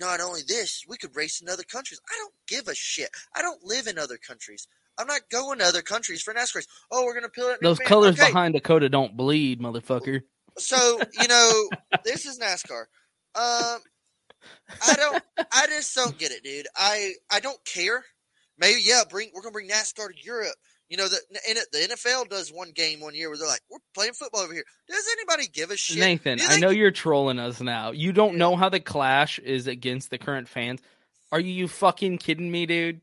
Not only this, we could race in other countries. I don't give a shit. I don't live in other countries. I'm not going to other countries for NASCAR. Oh, we're gonna peel it. Those colors behind Dakota don't bleed, motherfucker. So you know, this is NASCAR. Um, I don't. I just don't get it, dude. I I don't care. Maybe yeah. Bring we're gonna bring NASCAR to Europe. You know, the the NFL does one game one year where they're like, "We're playing football over here." Does anybody give a shit? Nathan, I know you're trolling us now. You don't know how the clash is against the current fans. Are you fucking kidding me, dude?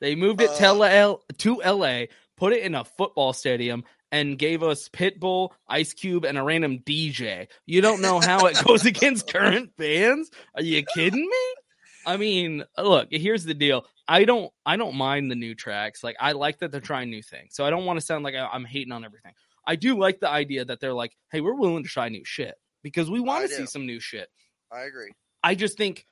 They moved it to, uh, LA, to LA, put it in a football stadium, and gave us Pitbull, Ice Cube, and a random DJ. You don't know how it goes against current fans? Are you kidding me? I mean, look, here's the deal. I don't I don't mind the new tracks. Like I like that they're trying new things. So I don't want to sound like I'm hating on everything. I do like the idea that they're like, "Hey, we're willing to try new shit because we want I to see some new shit." I agree. I just think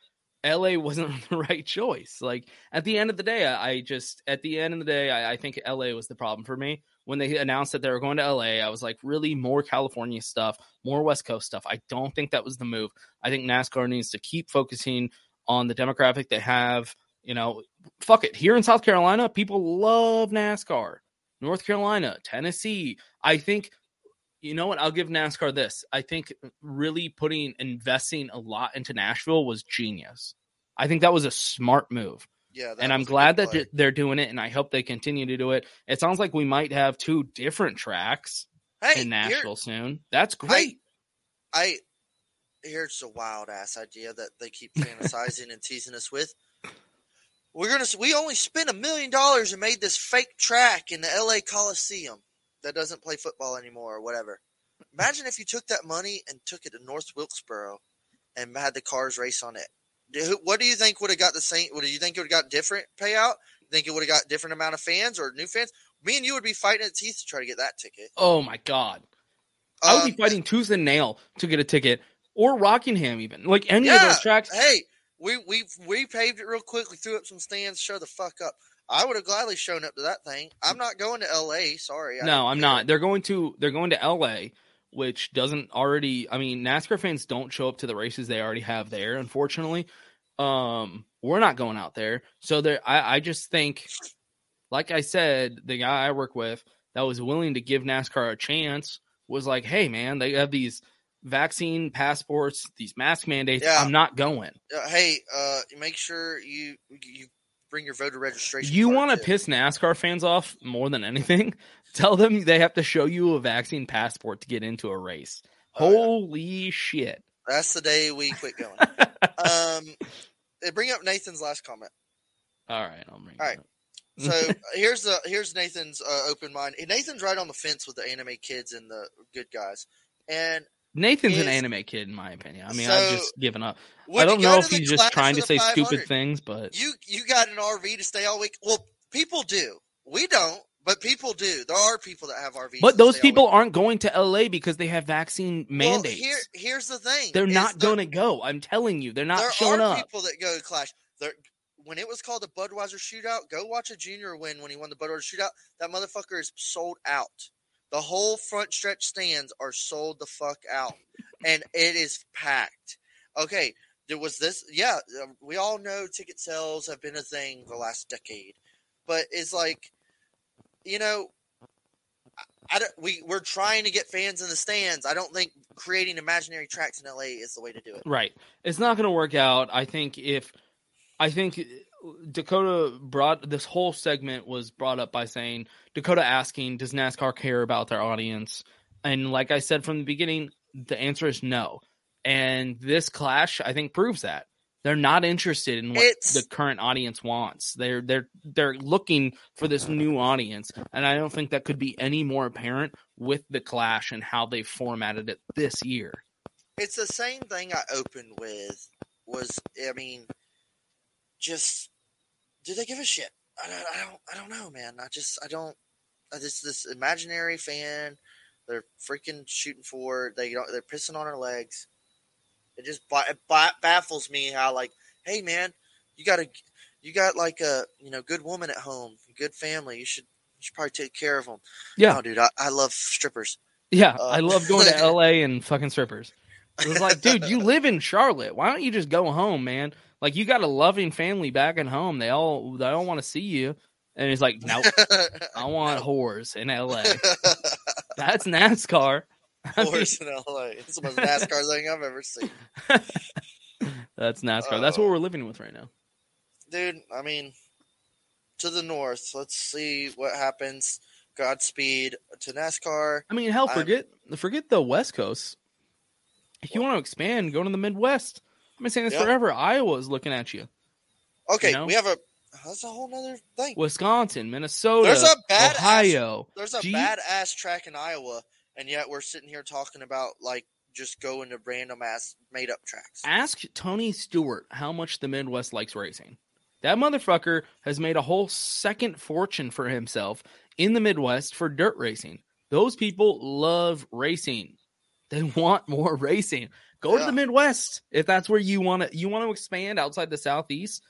LA wasn't the right choice. Like at the end of the day, I, just at the end of the day, I, I think LA was the problem for me. When they announced that they were going to LA, I was like, really more California stuff, more West Coast stuff. I don't think that was the move. I think NASCAR needs to keep focusing on the demographic they have. You know, fuck it. Here in South Carolina, people love NASCAR. North Carolina, Tennessee. I think you know what? I'll give NASCAR this. I think really putting investing a lot into Nashville was genius. I think that was a smart move. Yeah, and I'm glad that play. they're doing it, and I hope they continue to do it. It sounds like we might have two different tracks Hey, in Nashville soon. That's great. I here's a wild ass idea that they keep fantasizing and teasing us with. We're gonna we only spent a million dollars and made this fake track in the LA Coliseum that doesn't play football anymore or whatever. Imagine if you took that money and took it to North Wilkesboro and had the cars race on it. What do you think would have got the same? What do you think it would have got different payout? Think it would have got different amount of fans or new fans? Me and you would be fighting at teeth to try to get that ticket. oh my god, I would be Um, fighting tooth and nail to get a ticket, or Rockingham even like any of those tracks. Hey, we we we paved it real quick. We threw up some stands. Show the fuck up. I would have gladly shown up to that thing. I'm not going to L.A. Sorry. I No, I'm care. not. They're going to they're going to LA, which doesn't already I mean, NASCAR fans don't show up to the races they already have there, unfortunately. Um we're not going out there. So there I, I just think like I said, the guy I work with that was willing to give NASCAR a chance was like, "Hey man, they have these vaccine passports, these mask mandates. Yeah. I'm not going." Uh, hey, uh, make sure you you bring your voter registration. You want to piss NASCAR fans off more than anything? Tell them they have to show you a vaccine passport to get into a race. Oh, yeah. Holy shit. That's the day we quit going. um, eh, bring up Nathan's last comment. All right, I'll bring All it up. So here's the here's Nathan's uh, open mind. Nathan's right on the fence with the anime kids and the good guys. And Nathan's an anime kid, in my opinion. I mean, I've just given up. I don't know if he's just trying to say stupid things, but you you got an RV to stay all week. Well, people do. We don't, but people do. There are people that have RVs. but those people aren't going to LA because they have vaccine Well, mandates. here, here's the thing. they're not going to go. I'm telling you, they're not there showing are up. people that go to Clash. There, when it was called the Budweiser Shootout, go watch a junior win when he won the Budweiser Shootout. That motherfucker is sold out. The whole front stretch stands are sold the fuck out, and it is packed. Okay, there was this. Yeah, uh, we all know ticket sales have been a thing the last decade, but it's like, you know, I don't, we we're trying to get fans in the stands. I don't think creating imaginary tracks in LA is the way to do it. Right. It's not going to work out. I think if I think Dakota brought this whole segment was brought up by saying Dakota asking, "Does NASCAR care about their audience?" And like I said from the beginning, the answer is no. And this clash, I think, proves that. They're not interested in what It's- the current audience wants. They're they're they're looking for this new audience, and I don't think that could be any more apparent with the Clash and how they formatted it this year. it's the same thing I opened with. Was I mean, just do they give a shit? I don't, I don't, I don't know, man. I just, I don't. I just this imaginary fan. They're freaking shooting for. They don't. They're pissing on our legs. It just it baffles me how like, hey man, you got a, you got like a you know good woman at home, good family. You should, you should probably take care of them. Yeah. no, dude, I, I love strippers. Yeah, Uh, I love going to LA and fucking strippers. It was like, dude, you live in Charlotte. Why don't you just go home, man? Like you got a loving family back at home. They all they all want to see you. And he's like, Nope. I want whores in LA. That's NASCAR. I mean, in LA. It's the most NASCAR thing I've ever seen. that's NASCAR. That's what we're living with right now. Dude, I mean, to the north. Let's see what happens. Godspeed to NASCAR. I mean, hell, I'm- forget forget the West Coast. If you want to expand, go to the Midwest. I've been saying this Yeah. forever. Iowa's looking at you. Okay, know? we have a. That's a whole other thing. Wisconsin, Minnesota, There's a badass. Ohio. There's a you- badass track in Iowa, and yet we're sitting here talking about like just going to random ass made up tracks. Ask Tony Stewart how much the Midwest likes racing. That motherfucker has made a whole second fortune for himself in the Midwest for dirt racing. Those people love racing. They want more racing. Go to the Midwest if that's where you want to. You want to expand outside the Southeast.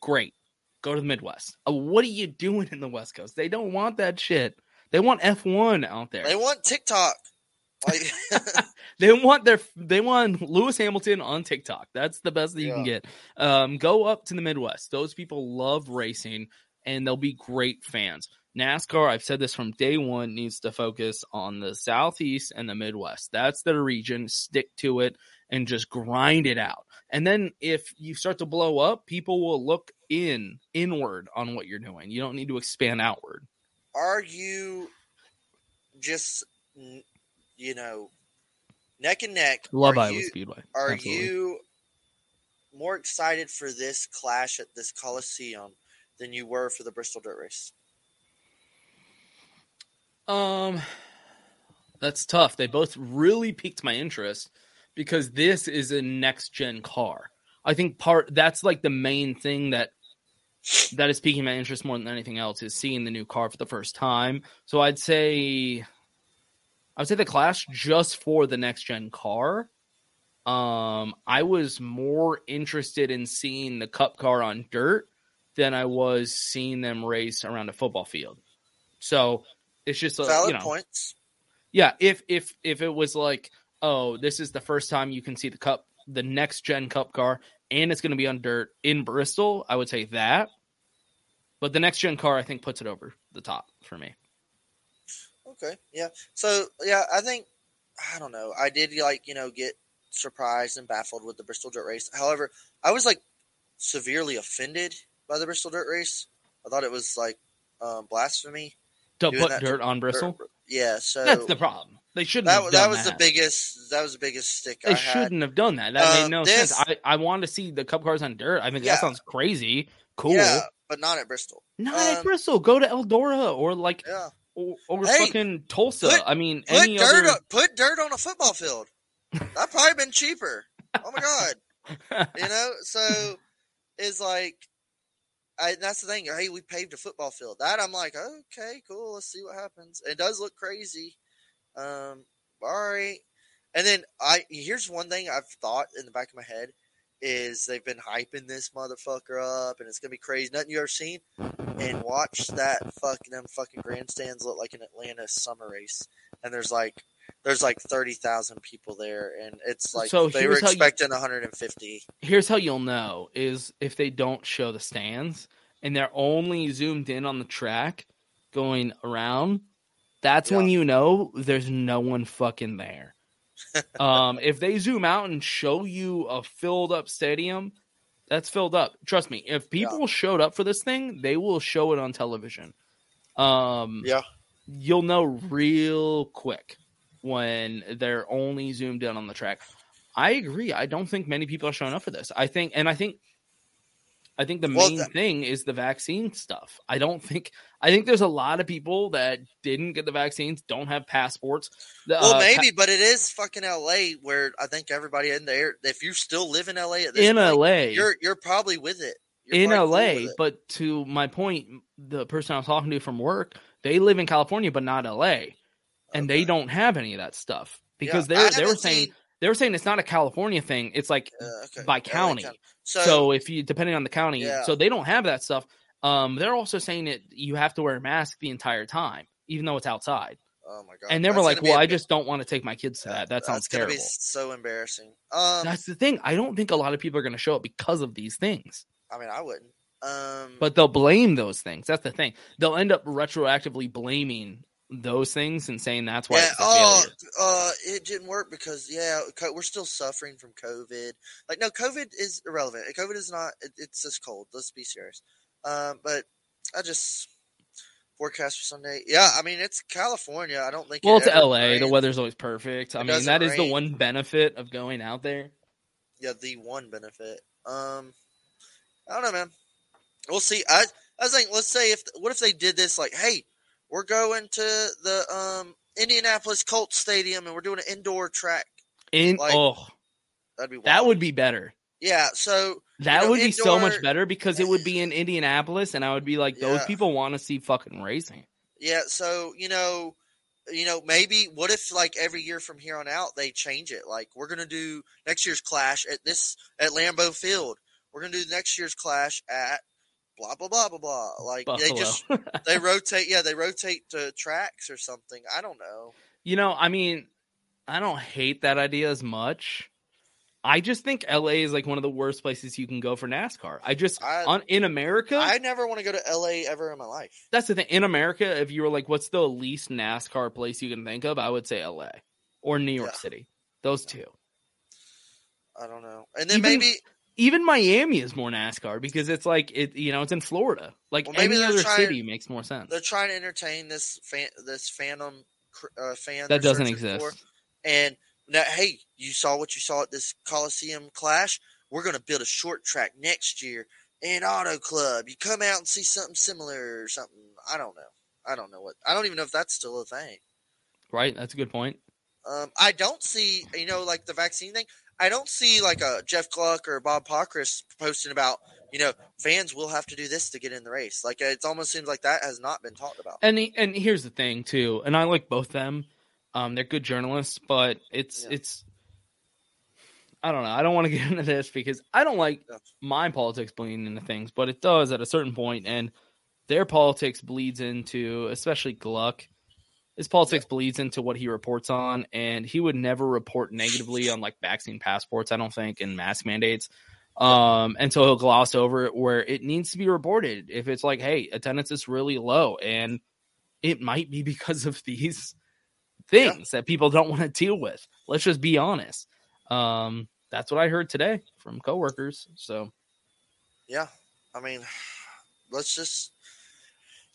Great, go to the Midwest. Uh, what are you doing in the West Coast? They don't want that shit. They want F one out there. They want TikTok. Like, They want their they want Lewis Hamilton on TikTok. That's the best that you can get. Um, go up to the Midwest. Those people love racing, and they'll be great fans. NASCAR, I've said this from day one, needs to focus on the Southeast and the Midwest. That's their region. Stick to it and just grind it out. And then if you start to blow up, people will look in inward on what you're doing. You don't need to expand outward. are you just you know neck and neck? Love are Iowa you, Speedway. Are Absolutely. you more excited for this clash at this Coliseum than you were for the Bristol Dirt Race? Um, that's tough. They both really piqued my interest because this is a next gen car. I think part that's like the main thing that that is piquing my interest more than anything else is seeing the new car for the first time. So I'd say I would say the Clash just for the next gen car. Um, I was more interested in seeing the Cup car on dirt than I was seeing them race around a football field. So it's just a, Valid you know, points. yeah, if if if it was like, oh, this is the first time you can see the cup, the next gen cup car, and it's going to be on dirt in Bristol, I would say that. But the next gen car, I think, puts it over the top for me. Okay, yeah. So yeah, I think I don't know. I did like you know get surprised and baffled with the Bristol Dirt Race. However, I was like severely offended by the Bristol Dirt Race. I thought it was like um, blasphemy. To put that dirt on Bristol, Yeah, so that's the problem. They shouldn't. that have that was the biggest. That was the biggest stick They I shouldn't have done that. That Uh, made no this- sense. I I want to see the cup cars on dirt. I mean, Yeah. that sounds crazy. Cool. Yeah, but not at Bristol. Not Um, at Bristol. Go to Eldora or like Yeah. or, or Hey, fucking Tulsa. put- I mean, Put any dirt. other. Put dirt on a football field. That probably been cheaper. Oh my god. you know, so it's like, I, that's the thing. Hey, we paved a football field. That I'm like, okay, cool. Let's see what happens. It does look crazy. Um, all right. And then I here's one thing I've thought in the back of my head is they've been hyping this motherfucker up and it's gonna be crazy. Nothing you ever seen. And watch that fucking them fucking grandstands look like an Atlanta summer race. And there's like there's like thirty thousand people there and it's like So they were how you- expecting 150. here's how you'll know is if they don't show the stands and they're only zoomed in on the track going around that's when you know there's no one fucking there. Um if they zoom out and show you a filled up stadium that's filled up. Trust me if people showed up for this thing they will show it on television. Um Yeah. you'll know real quick when they're only zoomed in on the track I agree. I don't think many people are showing up for this. I think, and I think, I think the Well, main that- thing is the vaccine stuff. I don't think. I think there's a lot of people that didn't get the vaccines, don't have passports. The, Well, uh, maybe, but it is fucking L.A. where I think everybody in there. If you still live in L.A. at this In point, LA. you're you're probably with it. You're in cool LA, it. but to my point, the person I was talking to from work, they live in California, but not LA, and they don't have any of that stuff because Yeah, they're they were saying seen- they were saying it's not a California thing; it's like okay, by county. county. So, So- if you depending on the county, Yeah. so they don't have that stuff. Um, they're also saying that you have to wear a mask the entire time, even though it's outside. Oh my god! And they were like, "Well, I big- just don't want to take my kids to that. That sounds That's terrible." be so embarrassing. Um, That's the thing. I don't think a lot of people are going to show up because of these things. I mean, I wouldn't. Um, But they'll blame those things. That's the thing. They'll end up retroactively blaming those things and saying that's why yeah, oh, uh, it didn't work because yeah, we're still suffering from COVID. Like, no, COVID is irrelevant. COVID is not. It, it's just cold. Let's be serious. Um, but I just forecast for Sunday. Yeah, I mean it's California. I don't think. Well, it it's LA. The rains. weather's always perfect. I It mean, that is the one benefit of going out there. Yeah, the one benefit. Um, I don't know, man. We'll see. I I was like, let's say if what if they did this? Like, hey, we're going to the um Indianapolis Colts Stadium and we're doing an indoor track. In Like, oh, That'd be wild. that would be better. yeah. So That you know, would be so much better because it would be in Indianapolis, and I would be like, those Yeah. people want to see fucking racing. Yeah, so you know, you know, maybe what if like every year from here on out they change it? Like we're gonna do next year's clash at this at Lambeau Field. We're gonna do next year's clash at blah blah blah blah blah. Like they just they rotate. Yeah, they rotate to tracks or something. I don't know. You know, I mean, I don't hate that idea as much. I just think LA is like one of the worst places you can go for NASCAR. I just I- on in America, I never want to go to LA ever in my life. that's the thing. In America, if you were like, what's the least NASCAR place you can think of? I would say LA or New York Yeah. City. Those two. I don't know. And then Even- maybe Even Miami is more NASCAR because it's like it. You know, it's in Florida. Like Well, maybe any other trying- city makes more sense. they're trying to entertain this fan, this Phantom uh, fan That doesn't exist. for. And now, hey, you saw what you saw at this Coliseum Clash. We're going to build a short track next year in Auto Club. You come out and see something similar or something. I don't know. I don't know what. I don't even know if that's still a thing. Right? That's a good point. Um, I don't see, you know, like the vaccine thing. I don't see like a Jeff Gluck or Bob Pockrass posting about, you know, fans will have to do this to get in the race. Like it almost seems like that has not been talked about. And and here's the thing too, and I like both them. Um, they're good journalists, but it's it's. I don't know. I don't want to get into this because I don't like my politics bleeding into things, but it does at a certain point, and their politics bleeds into, especially Gluck. His politics bleeds into what he reports on, and he would never report negatively on like vaccine passports. I don't think and mask mandates. Um, and so he'll gloss over it where it needs to be reported. If it's like, hey, attendance is really low, and it might be because of these things that people don't want to deal with. Let's just be honest. Um, that's what I heard today from coworkers. So Yeah, I mean, let's just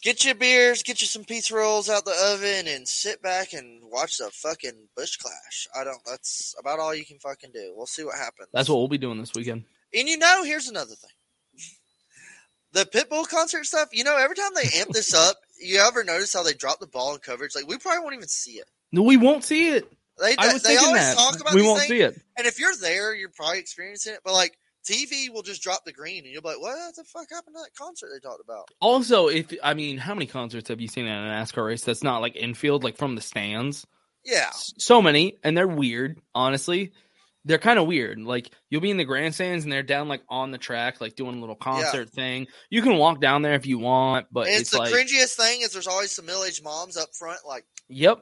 get your beers, get you some pizza rolls out the oven, and sit back and watch the fucking Busch Clash. I don't. That's about all you can fucking do. We'll see what happens. that's what we'll be doing this weekend. And you know, here's another thing. The Pitbull concert stuff, you know, every time they amp this up, you ever notice how they drop the ball in coverage? Like, we probably won't even see it. No, we won't see it. They, I was they thinking always that. talk about We won't things, see it. And if you're there, you're probably experiencing it. But, like, TV will just drop the green, and you'll be like, what the fuck happened to that concert they talked about? Also, if I mean, how many concerts have you seen at a NASCAR race that's not like infield, like from the stands? Yeah. So many, and they're weird. Honestly, they're kind of weird. Like you'll be in the grandstands and they're down like on the track, like doing a little concert thing. You can walk down there if you want, but it's, it's, the like, cringiest thing is there's always some middle aged moms up front, like, yep,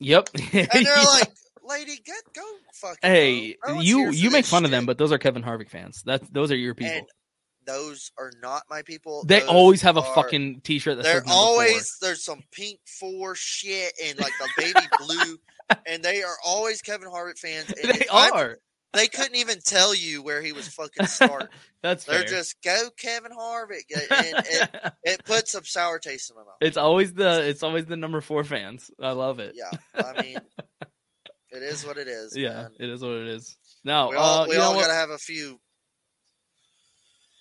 yep. and they're Yeah. like, lady, get go fucking. Hey, No you you make fun of them, but those are Kevin Harvick fans. That those are your people. And those are not my people. they Those always have a fucking T-shirt that They're says number four. always there's some pink four shit and like the baby blue, and they are always Kevin Harvick fans. They if I- are. they couldn't even tell you where he was fucking starting. That's They're fair. just go Kevin Harvick, and it, it puts some sour taste in my mouth. It's always the it's always the number four fans. I love it. Yeah, I mean, it is what it is. yeah, man. it is what it is. Now we all, uh, we you know all gotta have a few.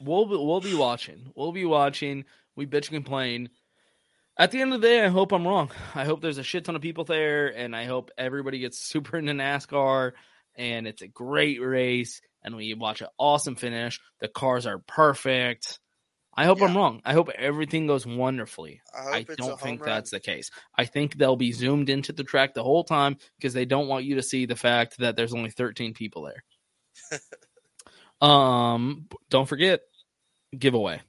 We'll be, we'll be watching. We'll be watching. We bitch and complain. At the end of the day, I hope I'm wrong. I hope there's a shit ton of people there, and I hope everybody gets super into NASCAR, and it's a great race, and we watch an awesome finish. The cars are perfect. I hope I'm wrong. I hope everything goes wonderfully. I I don't think run. that's the case. I think they'll be zoomed into the track the whole time because they don't want you to see the fact that there's only 13 people there. um, don't forget giveaway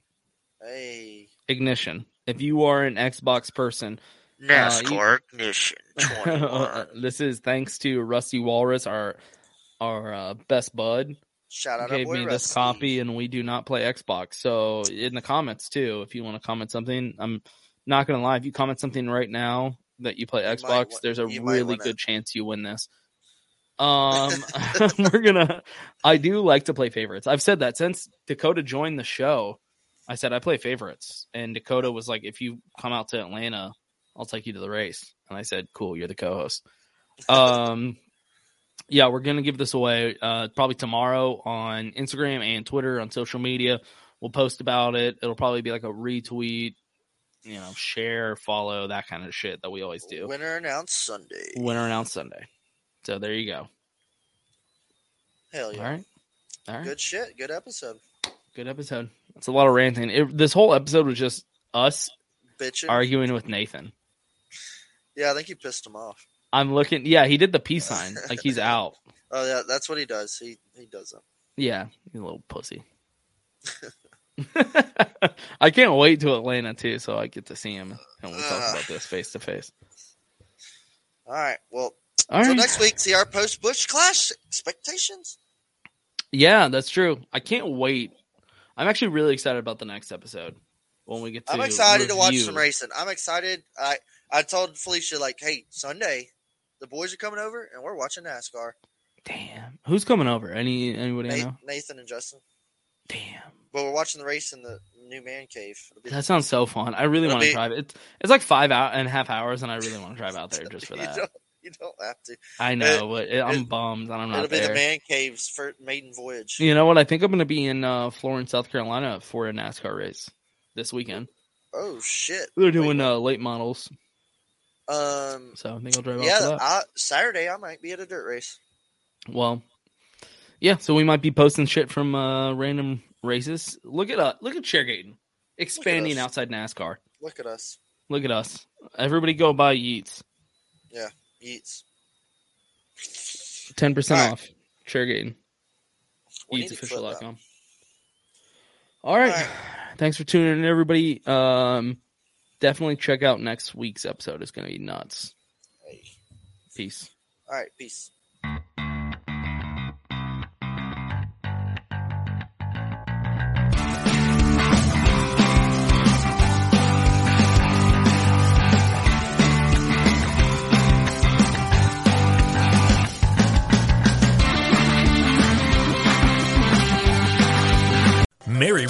Hey, ignition. If you are an Xbox person, uh, NASCAR Ignition you- 21. this is thanks to Rusty Walrus, our our uh, best bud. Shout out gave me this copy, and we do not play Xbox. So in the comments too, if you want to comment something, I'm not gonna lie. If you comment something right now that you play might Xbox, win- there's a really it. good chance you win this. Um, we're gonna. I do like to play favorites. I've said that since Dakota joined the show. I said I play favorites, and Dakota was like, "If you come out to Atlanta, I'll take you to the race." And I said, "Cool, you're the co-host." Um, yeah, we're gonna give this away uh, probably tomorrow on Instagram and Twitter on social media. We'll post about it. It'll probably be like a retweet, you know, share, follow, that kind of shit that we always do. Winner announced Sunday. Winner announced Sunday. So there you go. Hell yeah. All right. All right. Good shit. Good episode. Good episode. It's a lot of ranting. It, this whole episode was just us Bitching. arguing with Nathan. Yeah, I think you pissed him off. I'm looking. Yeah, he did the peace sign. Like he's out. Oh yeah, that's what he does. He he does that. Yeah, you little pussy. I can't wait to Atlanta too, so I get to see him and we talk about this face to face. All right. Well, All so next week, see our post Busch Clash expectations. Yeah, that's true. I can't wait. I'm actually really excited about the next episode when we get to. I'm excited to watch some racing. I'm excited. I I told Felicia like, hey, Sunday, the boys are coming over and we're watching NASCAR. Damn, who's coming over? Any anybody I Nathan, know? Nathan and Justin. Damn. But we're watching the race in the new man cave. That sounds so fun. I really want to be- drive. It's it's like five out and a half hours, and I really want to drive out there just for you that. don't you don't have to. I know, It- but it, I'm it- bummed that I'm not. Know. It'll be there. the man cave's first maiden voyage. You know what? I think I'm going to be in uh, Florence, South Carolina for a NASCAR race this weekend. Oh shit! They're doing uh, late models, Um, so I think I'll drive out yeah. I, Saturday I might be at a dirt race. Well, yeah, so we might be posting shit from uh, random races. Look at us. Look at Chairgating expanding us. outside NASCAR. Look at us. Look at us. Everybody go buy Yeats. Yeah, eats. 10% All right. off. Chairgating. We need to flip Yeatsofficial.com. All right. Thanks for tuning in, everybody. Um, definitely check out next week's episode. It's going to be nuts. Peace. All right, peace.